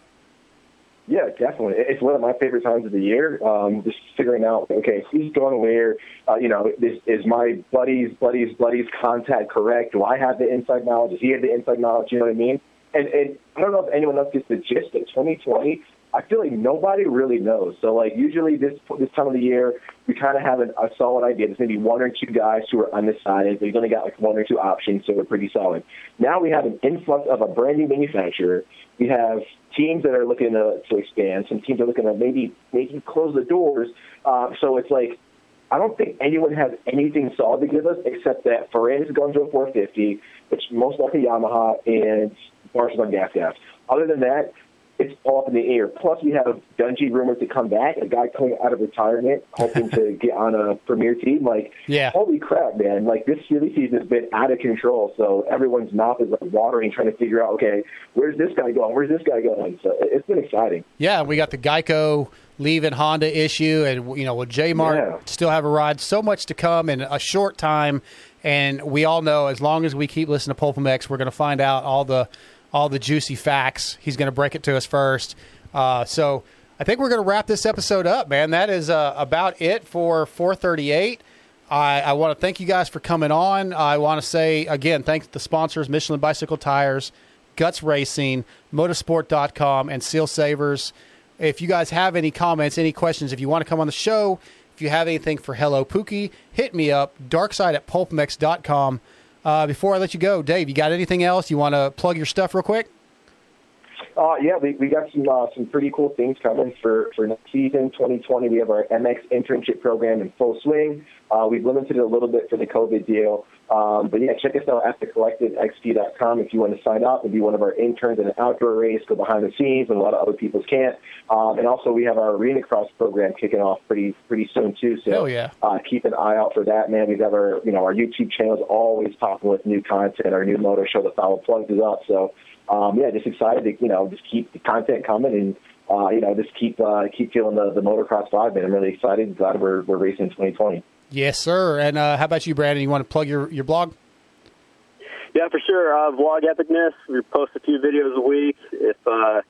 Yeah, definitely. It's one of my favorite times of the year. Um, just figuring out, okay, who's going where? Uh, you know, is, is my buddy's buddy's buddy's contact correct? Do I have the inside knowledge? Does he have the inside knowledge? You know what I mean? And and I don't know if anyone else gets the gist of 2020. I feel like nobody really knows. So like usually this this time of the year, we kind of have an, a solid idea. There's maybe one or two guys who are undecided. They've only got like one or two options, so we're pretty solid. Now we have an influx of a brand new manufacturer. We have teams that are looking to, to expand. Some teams are looking to maybe maybe close the doors. Uh, so it's like I don't think anyone has anything solid to give us except that Ferrandis is going to a 450, which most likely Yamaha and Marshall's on gas gas. Other than that, it's off in the air. Plus, we have Dungey rumored to come back, a guy coming out of retirement, hoping to get on a premier team. Like, Yeah. holy crap, man! Like this silly season has been out of control. So everyone's mouth is like watering, trying to figure out, okay, where's this guy going? Where's this guy going? So it's been exciting. Yeah, we got the Geico leaving Honda issue, and you know, will J Mart Yeah. still have a ride? So much to come in a short time, and we all know as long as we keep listening to Pulp MX, we're going to find out all the all the juicy facts. He's going to break it to us first. Uh, so I think we're going to wrap this episode up, man. That is uh, about it for 438. I, I want to thank you guys for coming on. I want to say again, thanks to the sponsors Michelin Bicycle Tires, Guts Racing, Motosport.com, and Seal Savers. If you guys have any comments, any questions, if you want to come on the show, if you have anything for Hello Pookie, hit me up, darkside at pulpmx.com. Uh, before I let you go, Dave, you got anything else? You want to plug your stuff real quick? Uh, yeah, we, we got some uh, some pretty cool things coming for, for next season, 2020. We have our MX internship program in full swing. Uh, we've limited it a little bit for the COVID deal. Um, but yeah, check us out at thecollectiveXP.com if you want to sign up and be one of our interns in an outdoor race, go behind the scenes when a lot of other people can't. Um, and also we have our arena cross program kicking off pretty pretty soon too. So Hell yeah. uh, keep an eye out for that, man. We've got our you know our YouTube channel is always popping with new content. Our new motor show, the Foul Plugs, is up. So um, yeah, just excited to you know just keep the content coming and uh, you know just keep uh, keep feeling the the motocross vibe. Man, I'm really excited. Glad we're we're racing in 2020. Yes, sir. And uh, how about you, Brandon? You want to plug your, your blog? Yeah, for sure. Uh, Vlog Epicness. We post a few videos a week. If uh,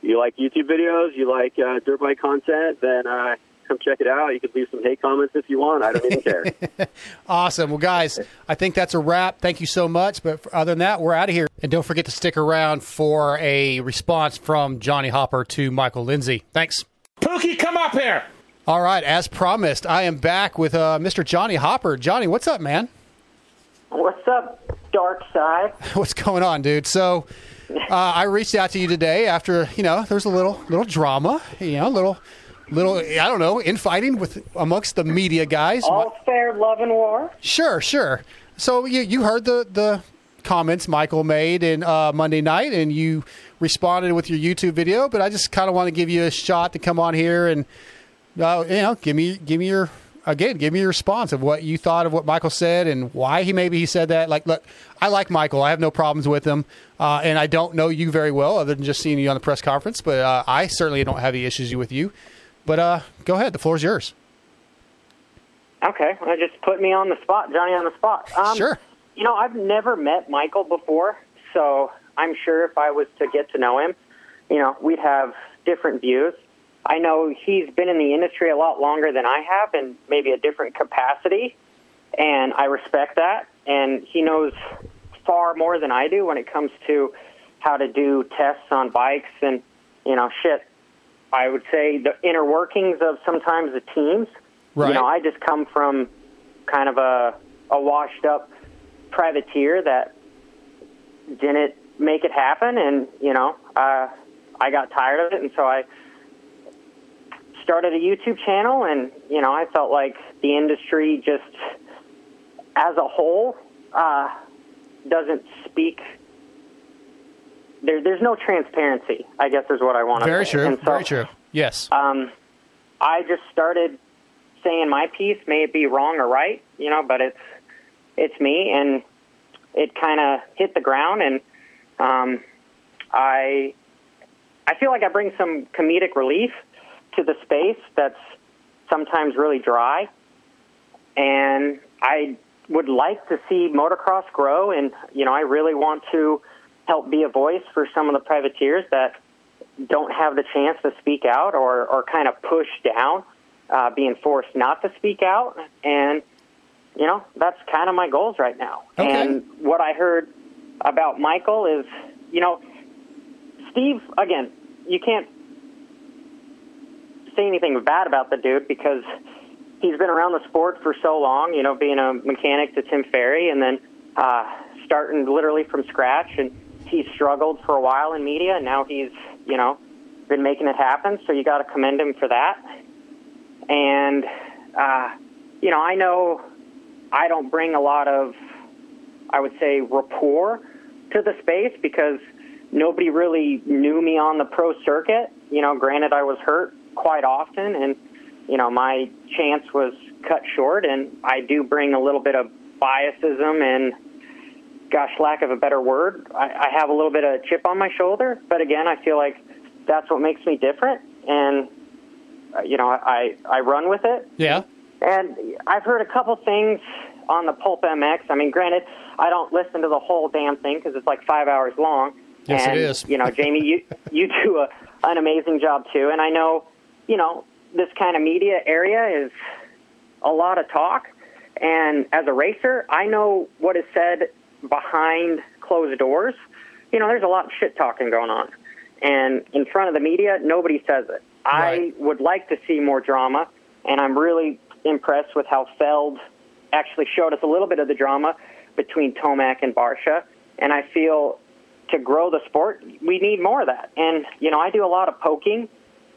you like YouTube videos, you like uh, dirt bike content, then uh, come check it out. You can leave some hate comments if you want. I don't even care. Awesome. Well, guys, I think that's a wrap. Thank you so much. But for- other than that, we're out of here. And don't forget to stick around for a response from Johnny Hopper to Michael Lindsay. Thanks. Pookie, come up here. All right, as promised, I am back with uh, Mr. Johnny Hopper. Johnny, what's up, man? What's up, Dark Side? What's going on, dude? So, uh, I reached out to you today after you know there was a little little drama, you know, a little little I don't know infighting with amongst the media guys. All fair love and war. Sure, sure. So you you heard the the comments Michael made in uh, Monday night, and you responded with your YouTube video. But I just kind of want to give you a shot to come on here and uh, you know give me give me your again give me your response of what you thought of what Michael said and why he maybe he said that. Like, look, I like Michael. I have no problems with him, uh, and I don't know you very well other than just seeing you on the press conference. But uh, I certainly don't have any issues with you. But uh, go ahead, the floor is yours. Okay, well, just put me on the spot, Johnny on the spot. Um, Sure. You know, I've never met Michael before, so I'm sure if I was to get to know him, you know, we'd have different views. I know he's been in the industry a lot longer than I have, in maybe a different capacity, and I respect that. And he knows far more than I do when it comes to how to do tests on bikes and you know shit. I would say the inner workings of sometimes the teams. Right. You know, I just come from kind of a a washed up privateer that didn't make it happen, and you know, uh, I got tired of it, and so I started a YouTube channel, and you know, I felt like the industry just as a whole uh, doesn't speak. There, there's no transparency. I guess is what I want to Very say. true. So, Very true. Yes. um, I just started saying my piece. May it be wrong or right, you know, but it's it's me, and it kind of hit the ground, and um, I I feel like I bring some comedic relief to the space that's sometimes really dry, and I would like to see motocross grow, and you know, I really want to help be a voice for some of the privateers that don't have the chance to speak out or, or kind of pushed down, uh, being forced not to speak out. And, you know, that's kind of my goals right now. And what I heard about Michael is, you know, Steve, again, you can't say anything bad about the dude because he's been around the sport for so long, you know, being a mechanic to Tim Ferry and then uh, starting literally from scratch. And he's struggled for a while in media, and now he's, you know, been making it happen. So you got to commend him for that. And, uh, you know, I know I don't bring a lot of, I would say, rapport to the space because nobody really knew me on the pro circuit. You know, granted, I was hurt quite often, and you know, my chance was cut short, and I do bring a little bit of biasism and, gosh, lack of a better word, I, I have a little bit of chip on my shoulder. But again, I feel like that's what makes me different, and uh, you know, I I run with it. Yeah. And I've heard a couple things on the Pulp MX. I mean, granted, I don't listen to the whole damn thing because it's like five hours long. Yes, it and, is. you know, Jamie, you you do a, an amazing job too. And I know, you know, this kind of media area is a lot of talk. And as a racer, I know what is said behind closed doors. You know, there's a lot of shit talking going on. And in front of the media, nobody says it. I would like to see more drama, and I'm really impressed with how Feld actually showed us a little bit of the drama between Tomac and Barcia. And I feel to grow the sport, we need more of that. And, you know, I do a lot of poking,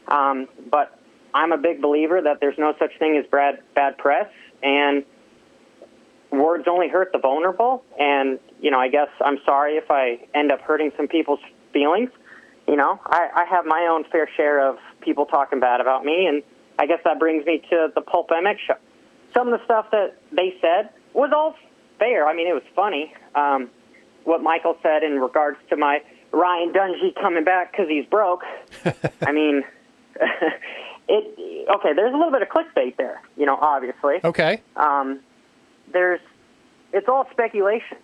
um, but I'm a big believer that there's no such thing as bad, bad press. And words only hurt the vulnerable. And, you know, I guess I'm sorry if I end up hurting some people's feelings. You know, I, I have my own fair share of people talking bad about me. And I guess that brings me to the Pulp MX show. Some of the stuff that they said was all fair. I mean, it was funny. Um, what Michael said in regards to my Ryan Dungey coming back because he's broke. I mean, it okay. There's a little bit of clickbait there, you know. Obviously, Okay. um, there's it's all speculation.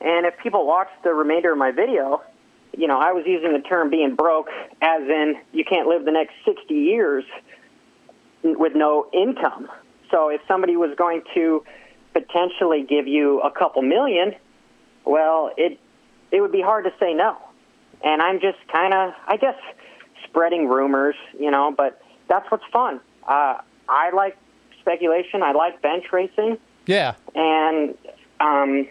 And if people watch the remainder of my video, you know, I was using the term being broke as in you can't live the next 60 years with no income. So if somebody was going to potentially give you a couple million, well, it it would be hard to say no. And I'm just kind of, I guess, spreading rumors, you know. But that's what's fun. Uh, I like speculation. I like bench racing, Yeah. and um,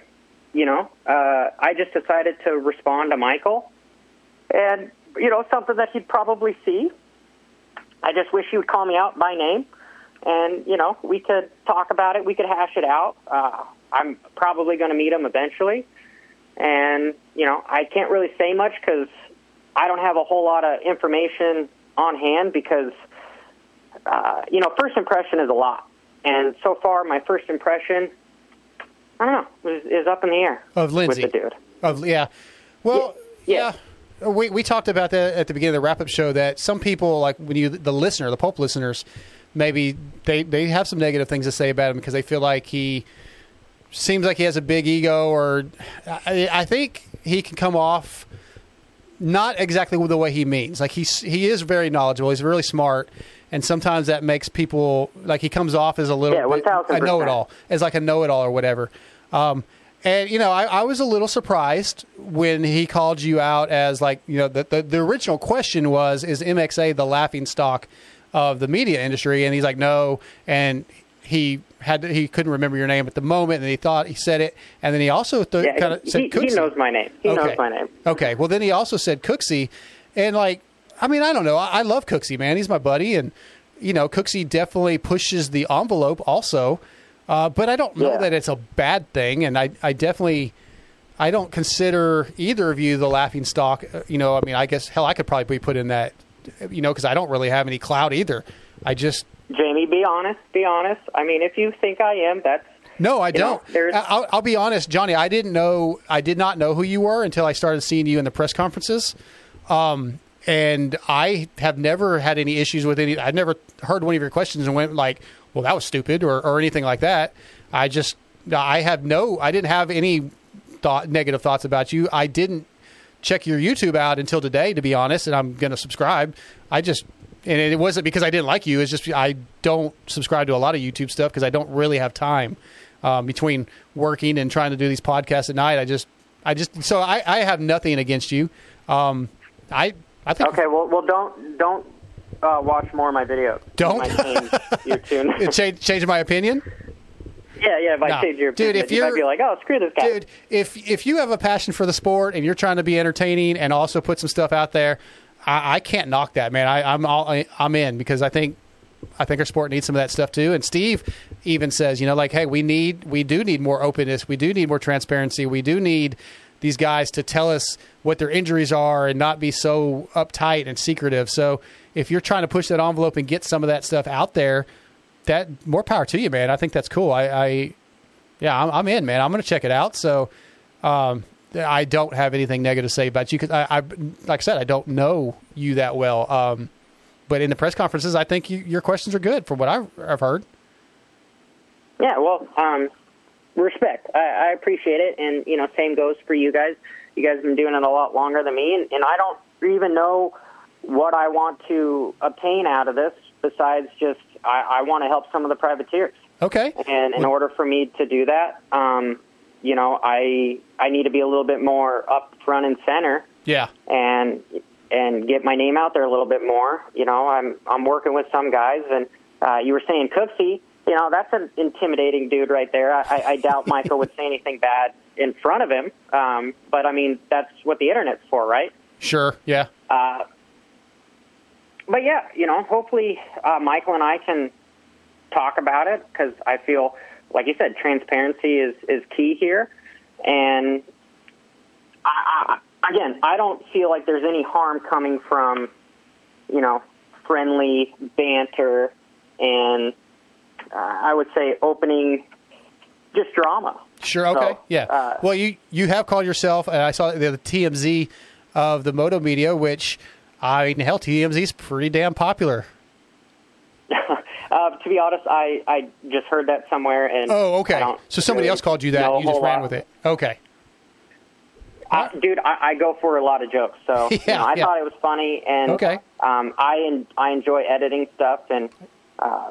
you know, uh, I just decided to respond to Michael, and you know, something that he'd probably see. I just wish he would call me out by name, and you know, we could talk about it. We could hash it out. Uh, I'm probably going to meet him eventually, and you know, I can't really say much because I don't have a whole lot of information on hand because uh, you know, first impression is a lot, and so far my first impression, I don't know, is, is up in the air Of Lindsay. with the dude. Of yeah. Well, yeah. We we talked about that at the beginning of the wrap up show that some people like when you the listener, the pulp listeners, maybe they they have some negative things to say about him because they feel like he seems like he has a big ego or I, I think he can come off not exactly the way he means. Like he's he is very knowledgeable. He's really smart, and sometimes that makes people like he comes off as a little Yeah, bit, a know it all, as like a know it all or whatever. Um, and you know, I, I was a little surprised when he called you out as like you know the, the the original question was is MXA the laughing stock of the media industry, and he's like no, and he had to, he couldn't remember your name at the moment, and he thought he said it, and then he also th- Yeah, kind of said he, he knows my name. He knows Okay. my name. Okay. Well, then he also said Cooksey, and like, I mean, I don't know. I, I love Cooksey, man. He's my buddy, and you know, Cooksey definitely pushes the envelope, also. Uh, but I don't know that it's a bad thing, and I, I definitely, I don't consider either of you the laughing stock. Uh, You know, I mean, I guess hell, I could probably be put in that, you know, because I don't really have any clout either. I just Jamie, be honest. Be honest. I mean, if you think I am, that's No, I don't. I- I'll, I'll be honest, Johnny. I didn't know. I did not know who you were until I started seeing you in the press conferences. Um, and I have never had any issues with any. I've never heard one of your questions and went like, "Well, that was stupid" or, or anything like that. I just, I have no. I didn't have any thought negative thoughts about you. I didn't check your YouTube out until today, to be honest, and I'm going to subscribe. I just, and it wasn't because I didn't like you. It's just I don't subscribe to a lot of YouTube stuff because I don't really have time um, between working and trying to do these podcasts at night. I just, I just, so I, I have nothing against you. Um, I, I think okay. Well, well, don't don't uh, watch more of my videos. Don't? Change your tune. it changed, changed my opinion. yeah, yeah. If I No. change your Dude, opinion, if you might be like, oh, screw this guy. Dude, if if you have a passion for the sport and you're trying to be entertaining and also put some stuff out there, I, I can't knock that, man. I, I'm all I, I'm in because I think I think our sport needs some of that stuff too. And Steve even says, you know, like, hey, we need we do need more openness, we do need more transparency, we do need these guys to tell us what their injuries are and not be so uptight and secretive. So if you're trying to push that envelope and get some of that stuff out there, that more power to you, man. I think that's cool. I, I yeah, I'm, I'm in, man. I'm going to check it out. So, um, I don't have anything negative to say about you because I, I, like I said, I don't know you that well. Um, but in the press conferences, I think you, your questions are good from what I've, I've heard. Yeah, well, um, respect. I, I appreciate it, and you know, same goes for you guys. You guys have been doing it a lot longer than me, and, and I don't even know what I want to obtain out of this besides just I, I want to help some of the privateers. Okay. And in order for me to do that, um, you know, I I need to be a little bit more up front and center Yeah. and and get my name out there a little bit more. You know, I'm I'm working with some guys, and uh, you were saying Cooksey. You know, that's an intimidating dude right there. I, I, doubt Michael would say anything bad in front of him. Um, but I mean, that's what the internet's for, right? Sure. Yeah. Uh, but yeah, you know, hopefully uh, Michael and I can talk about it because I feel, like you said, transparency is is key here, and I, I, again, I don't feel like there's any harm coming from, you know, friendly banter and uh, I would say opening just drama. Sure. Okay. So, yeah. uh, well, you you have called yourself, and I saw the, the TMZ of the Moto Media, which I mean, hell, TMZ is pretty damn popular. Uh, to be honest, I, I just heard that somewhere, and Oh, okay. So somebody really else called you that, and you just ran lot. with it. Okay. Uh, dude, I, I go for a lot of jokes, so you know, I yeah. thought it was funny, and Okay. um, I en- I enjoy editing stuff, and uh,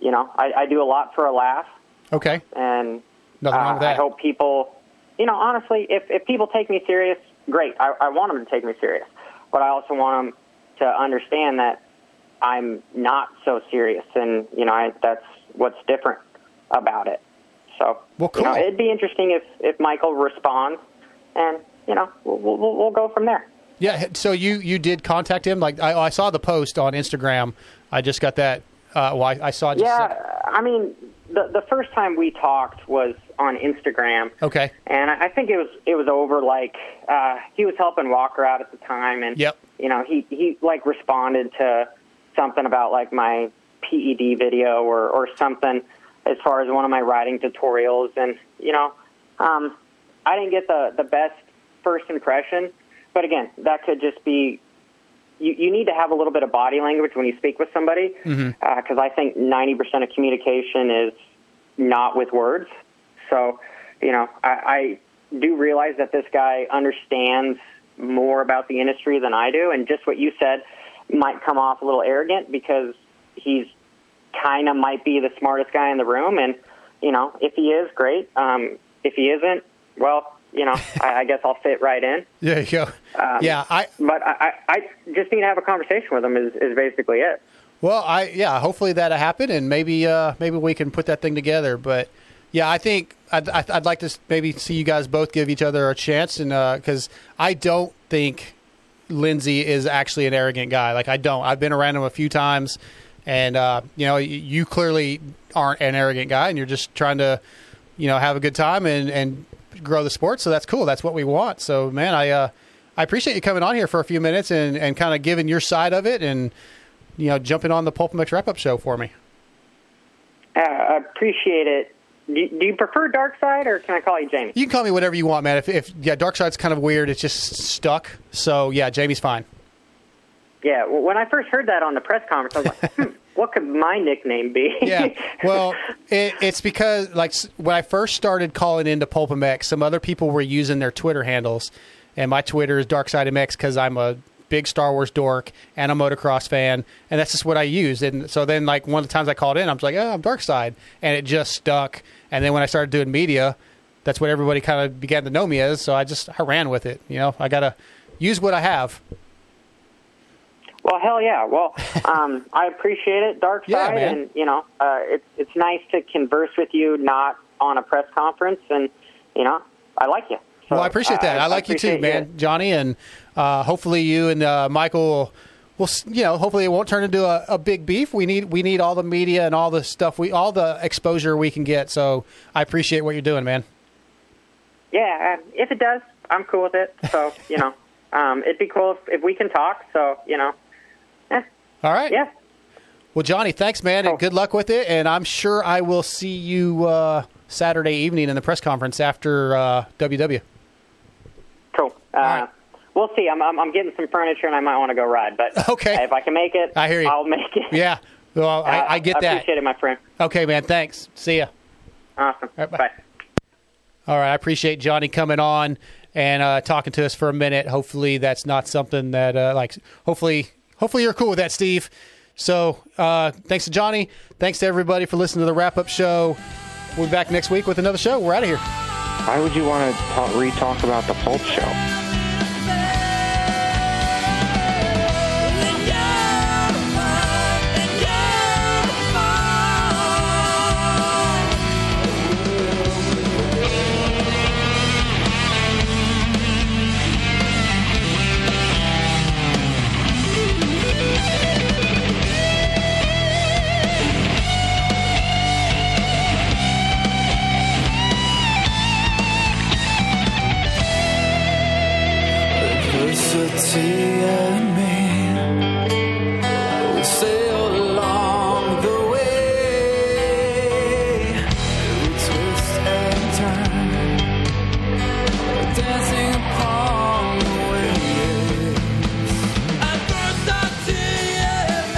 you know, I, I do a lot for a laugh, Okay. and Nothing uh, wrong with that. I hope people, you know, honestly, if if people take me serious, great. I, I want them to take me serious, but I also want them to understand that I'm not so serious, and you know, I, that's what's different about it. So, well, you know, it'd be interesting if if Michael responds, and you know, we'll we'll, we'll go from there. Yeah. So you you did contact him? Like I, I saw the post on Instagram. I just got that. Uh, well, I, I saw it. Just Yeah, I mean, the the first time we talked was on Instagram, Okay. and I I think it was it was over like uh, he was helping Walker out at the time, and Yep. you know he he like responded to something about like my PED video or or something as far as one of my riding tutorials, and you know um, I didn't get the the best first impression, but again that could just be. You, you need to have a little bit of body language when you speak with somebody Mm-hmm. because I think 90% of communication is not with words. So, you know, I, I do realize that this guy understands more about the industry than I do, and just what you said might come off a little arrogant because he's kind of might be the smartest guy in the room, and you know, if he is, great. Um, if he isn't, well, you know, I, I guess I'll fit right in. Yeah, you go. Um, yeah. I But I, I, just need to have a conversation with him is, is basically it. Well, I yeah, hopefully that'll happen, and maybe uh, maybe we can put that thing together. But yeah, I think I'd, I'd I'd like to maybe see you guys both give each other a chance, and because I don't think Lindsay is actually an arrogant guy. Like I don't. I've been around him a few times, and uh, you know, you clearly aren't an arrogant guy, and you're just trying to, you know, have a good time and and grow the sport. So that's cool. That's what we want. So man, I uh, I appreciate you coming on here for a few minutes and and kind of giving your side of it and you know, jumping on the Pulp MX wrap up show for me. Uh, I appreciate it. Do, do you prefer Dark Side, or can I call you Jamie? You can call me whatever you want, man. If, if yeah, Dark Side's kind of weird. It's just stuck. So yeah, Jamie's fine. Yeah. Well, when I first heard that on the press conference, I was like, hmm, "What could my nickname be?" Yeah. Well, it, it's because like when I first started calling into Pulp MX, some other people were using their Twitter handles, and my Twitter is Dark Side MX because I'm a big Star Wars dork and a motocross fan, and that's just what I use. And so then, like one of the times I called in, I was like, "Oh, I'm Dark Side," and it just stuck. And then when I started doing media, that's what everybody kind of began to know me as. So I just I ran with it. You know, I gotta use what I have. Well, hell yeah. Well, um, I appreciate it, Dark Side, man. and you know, uh, it's it's nice to converse with you, not on a press conference, and you know, I like you. So, well, I appreciate that. uh, I, like you too, man, Johnny, and uh, hopefully you and uh, Michael will, you know, hopefully it won't turn into a, a big beef. We need we need all the media and all the stuff we all the exposure we can get. So I appreciate what you're doing, man. Yeah, uh, if it does, I'm cool with it. So you know, um, it'd be cool if, if we can talk. So you know, All right. Yeah. Well, Johnny, thanks, man, and good luck with it. And I'm sure I will see you uh, Saturday evening in the press conference after uh, WW. cool. Uh, We'll see. I'm, I'm I'm getting some furniture, and I might want to go ride. But okay, if I can make it, I hear you. I'll make it. Yeah. Well, I, I get that. I that. appreciate it, my friend. Okay, man. Thanks. See ya. Awesome. All right, bye. bye. All right, I appreciate Johnny coming on and uh, talking to us for a minute. Hopefully, that's not something that uh, like. Hopefully, hopefully you're cool with that, Steve. So, uh, thanks to Johnny. Thanks to everybody for listening to the wrap up show. We'll be back next week with another show. We're out of here. Why would you want to talk, re-talk about the Pulp Show? see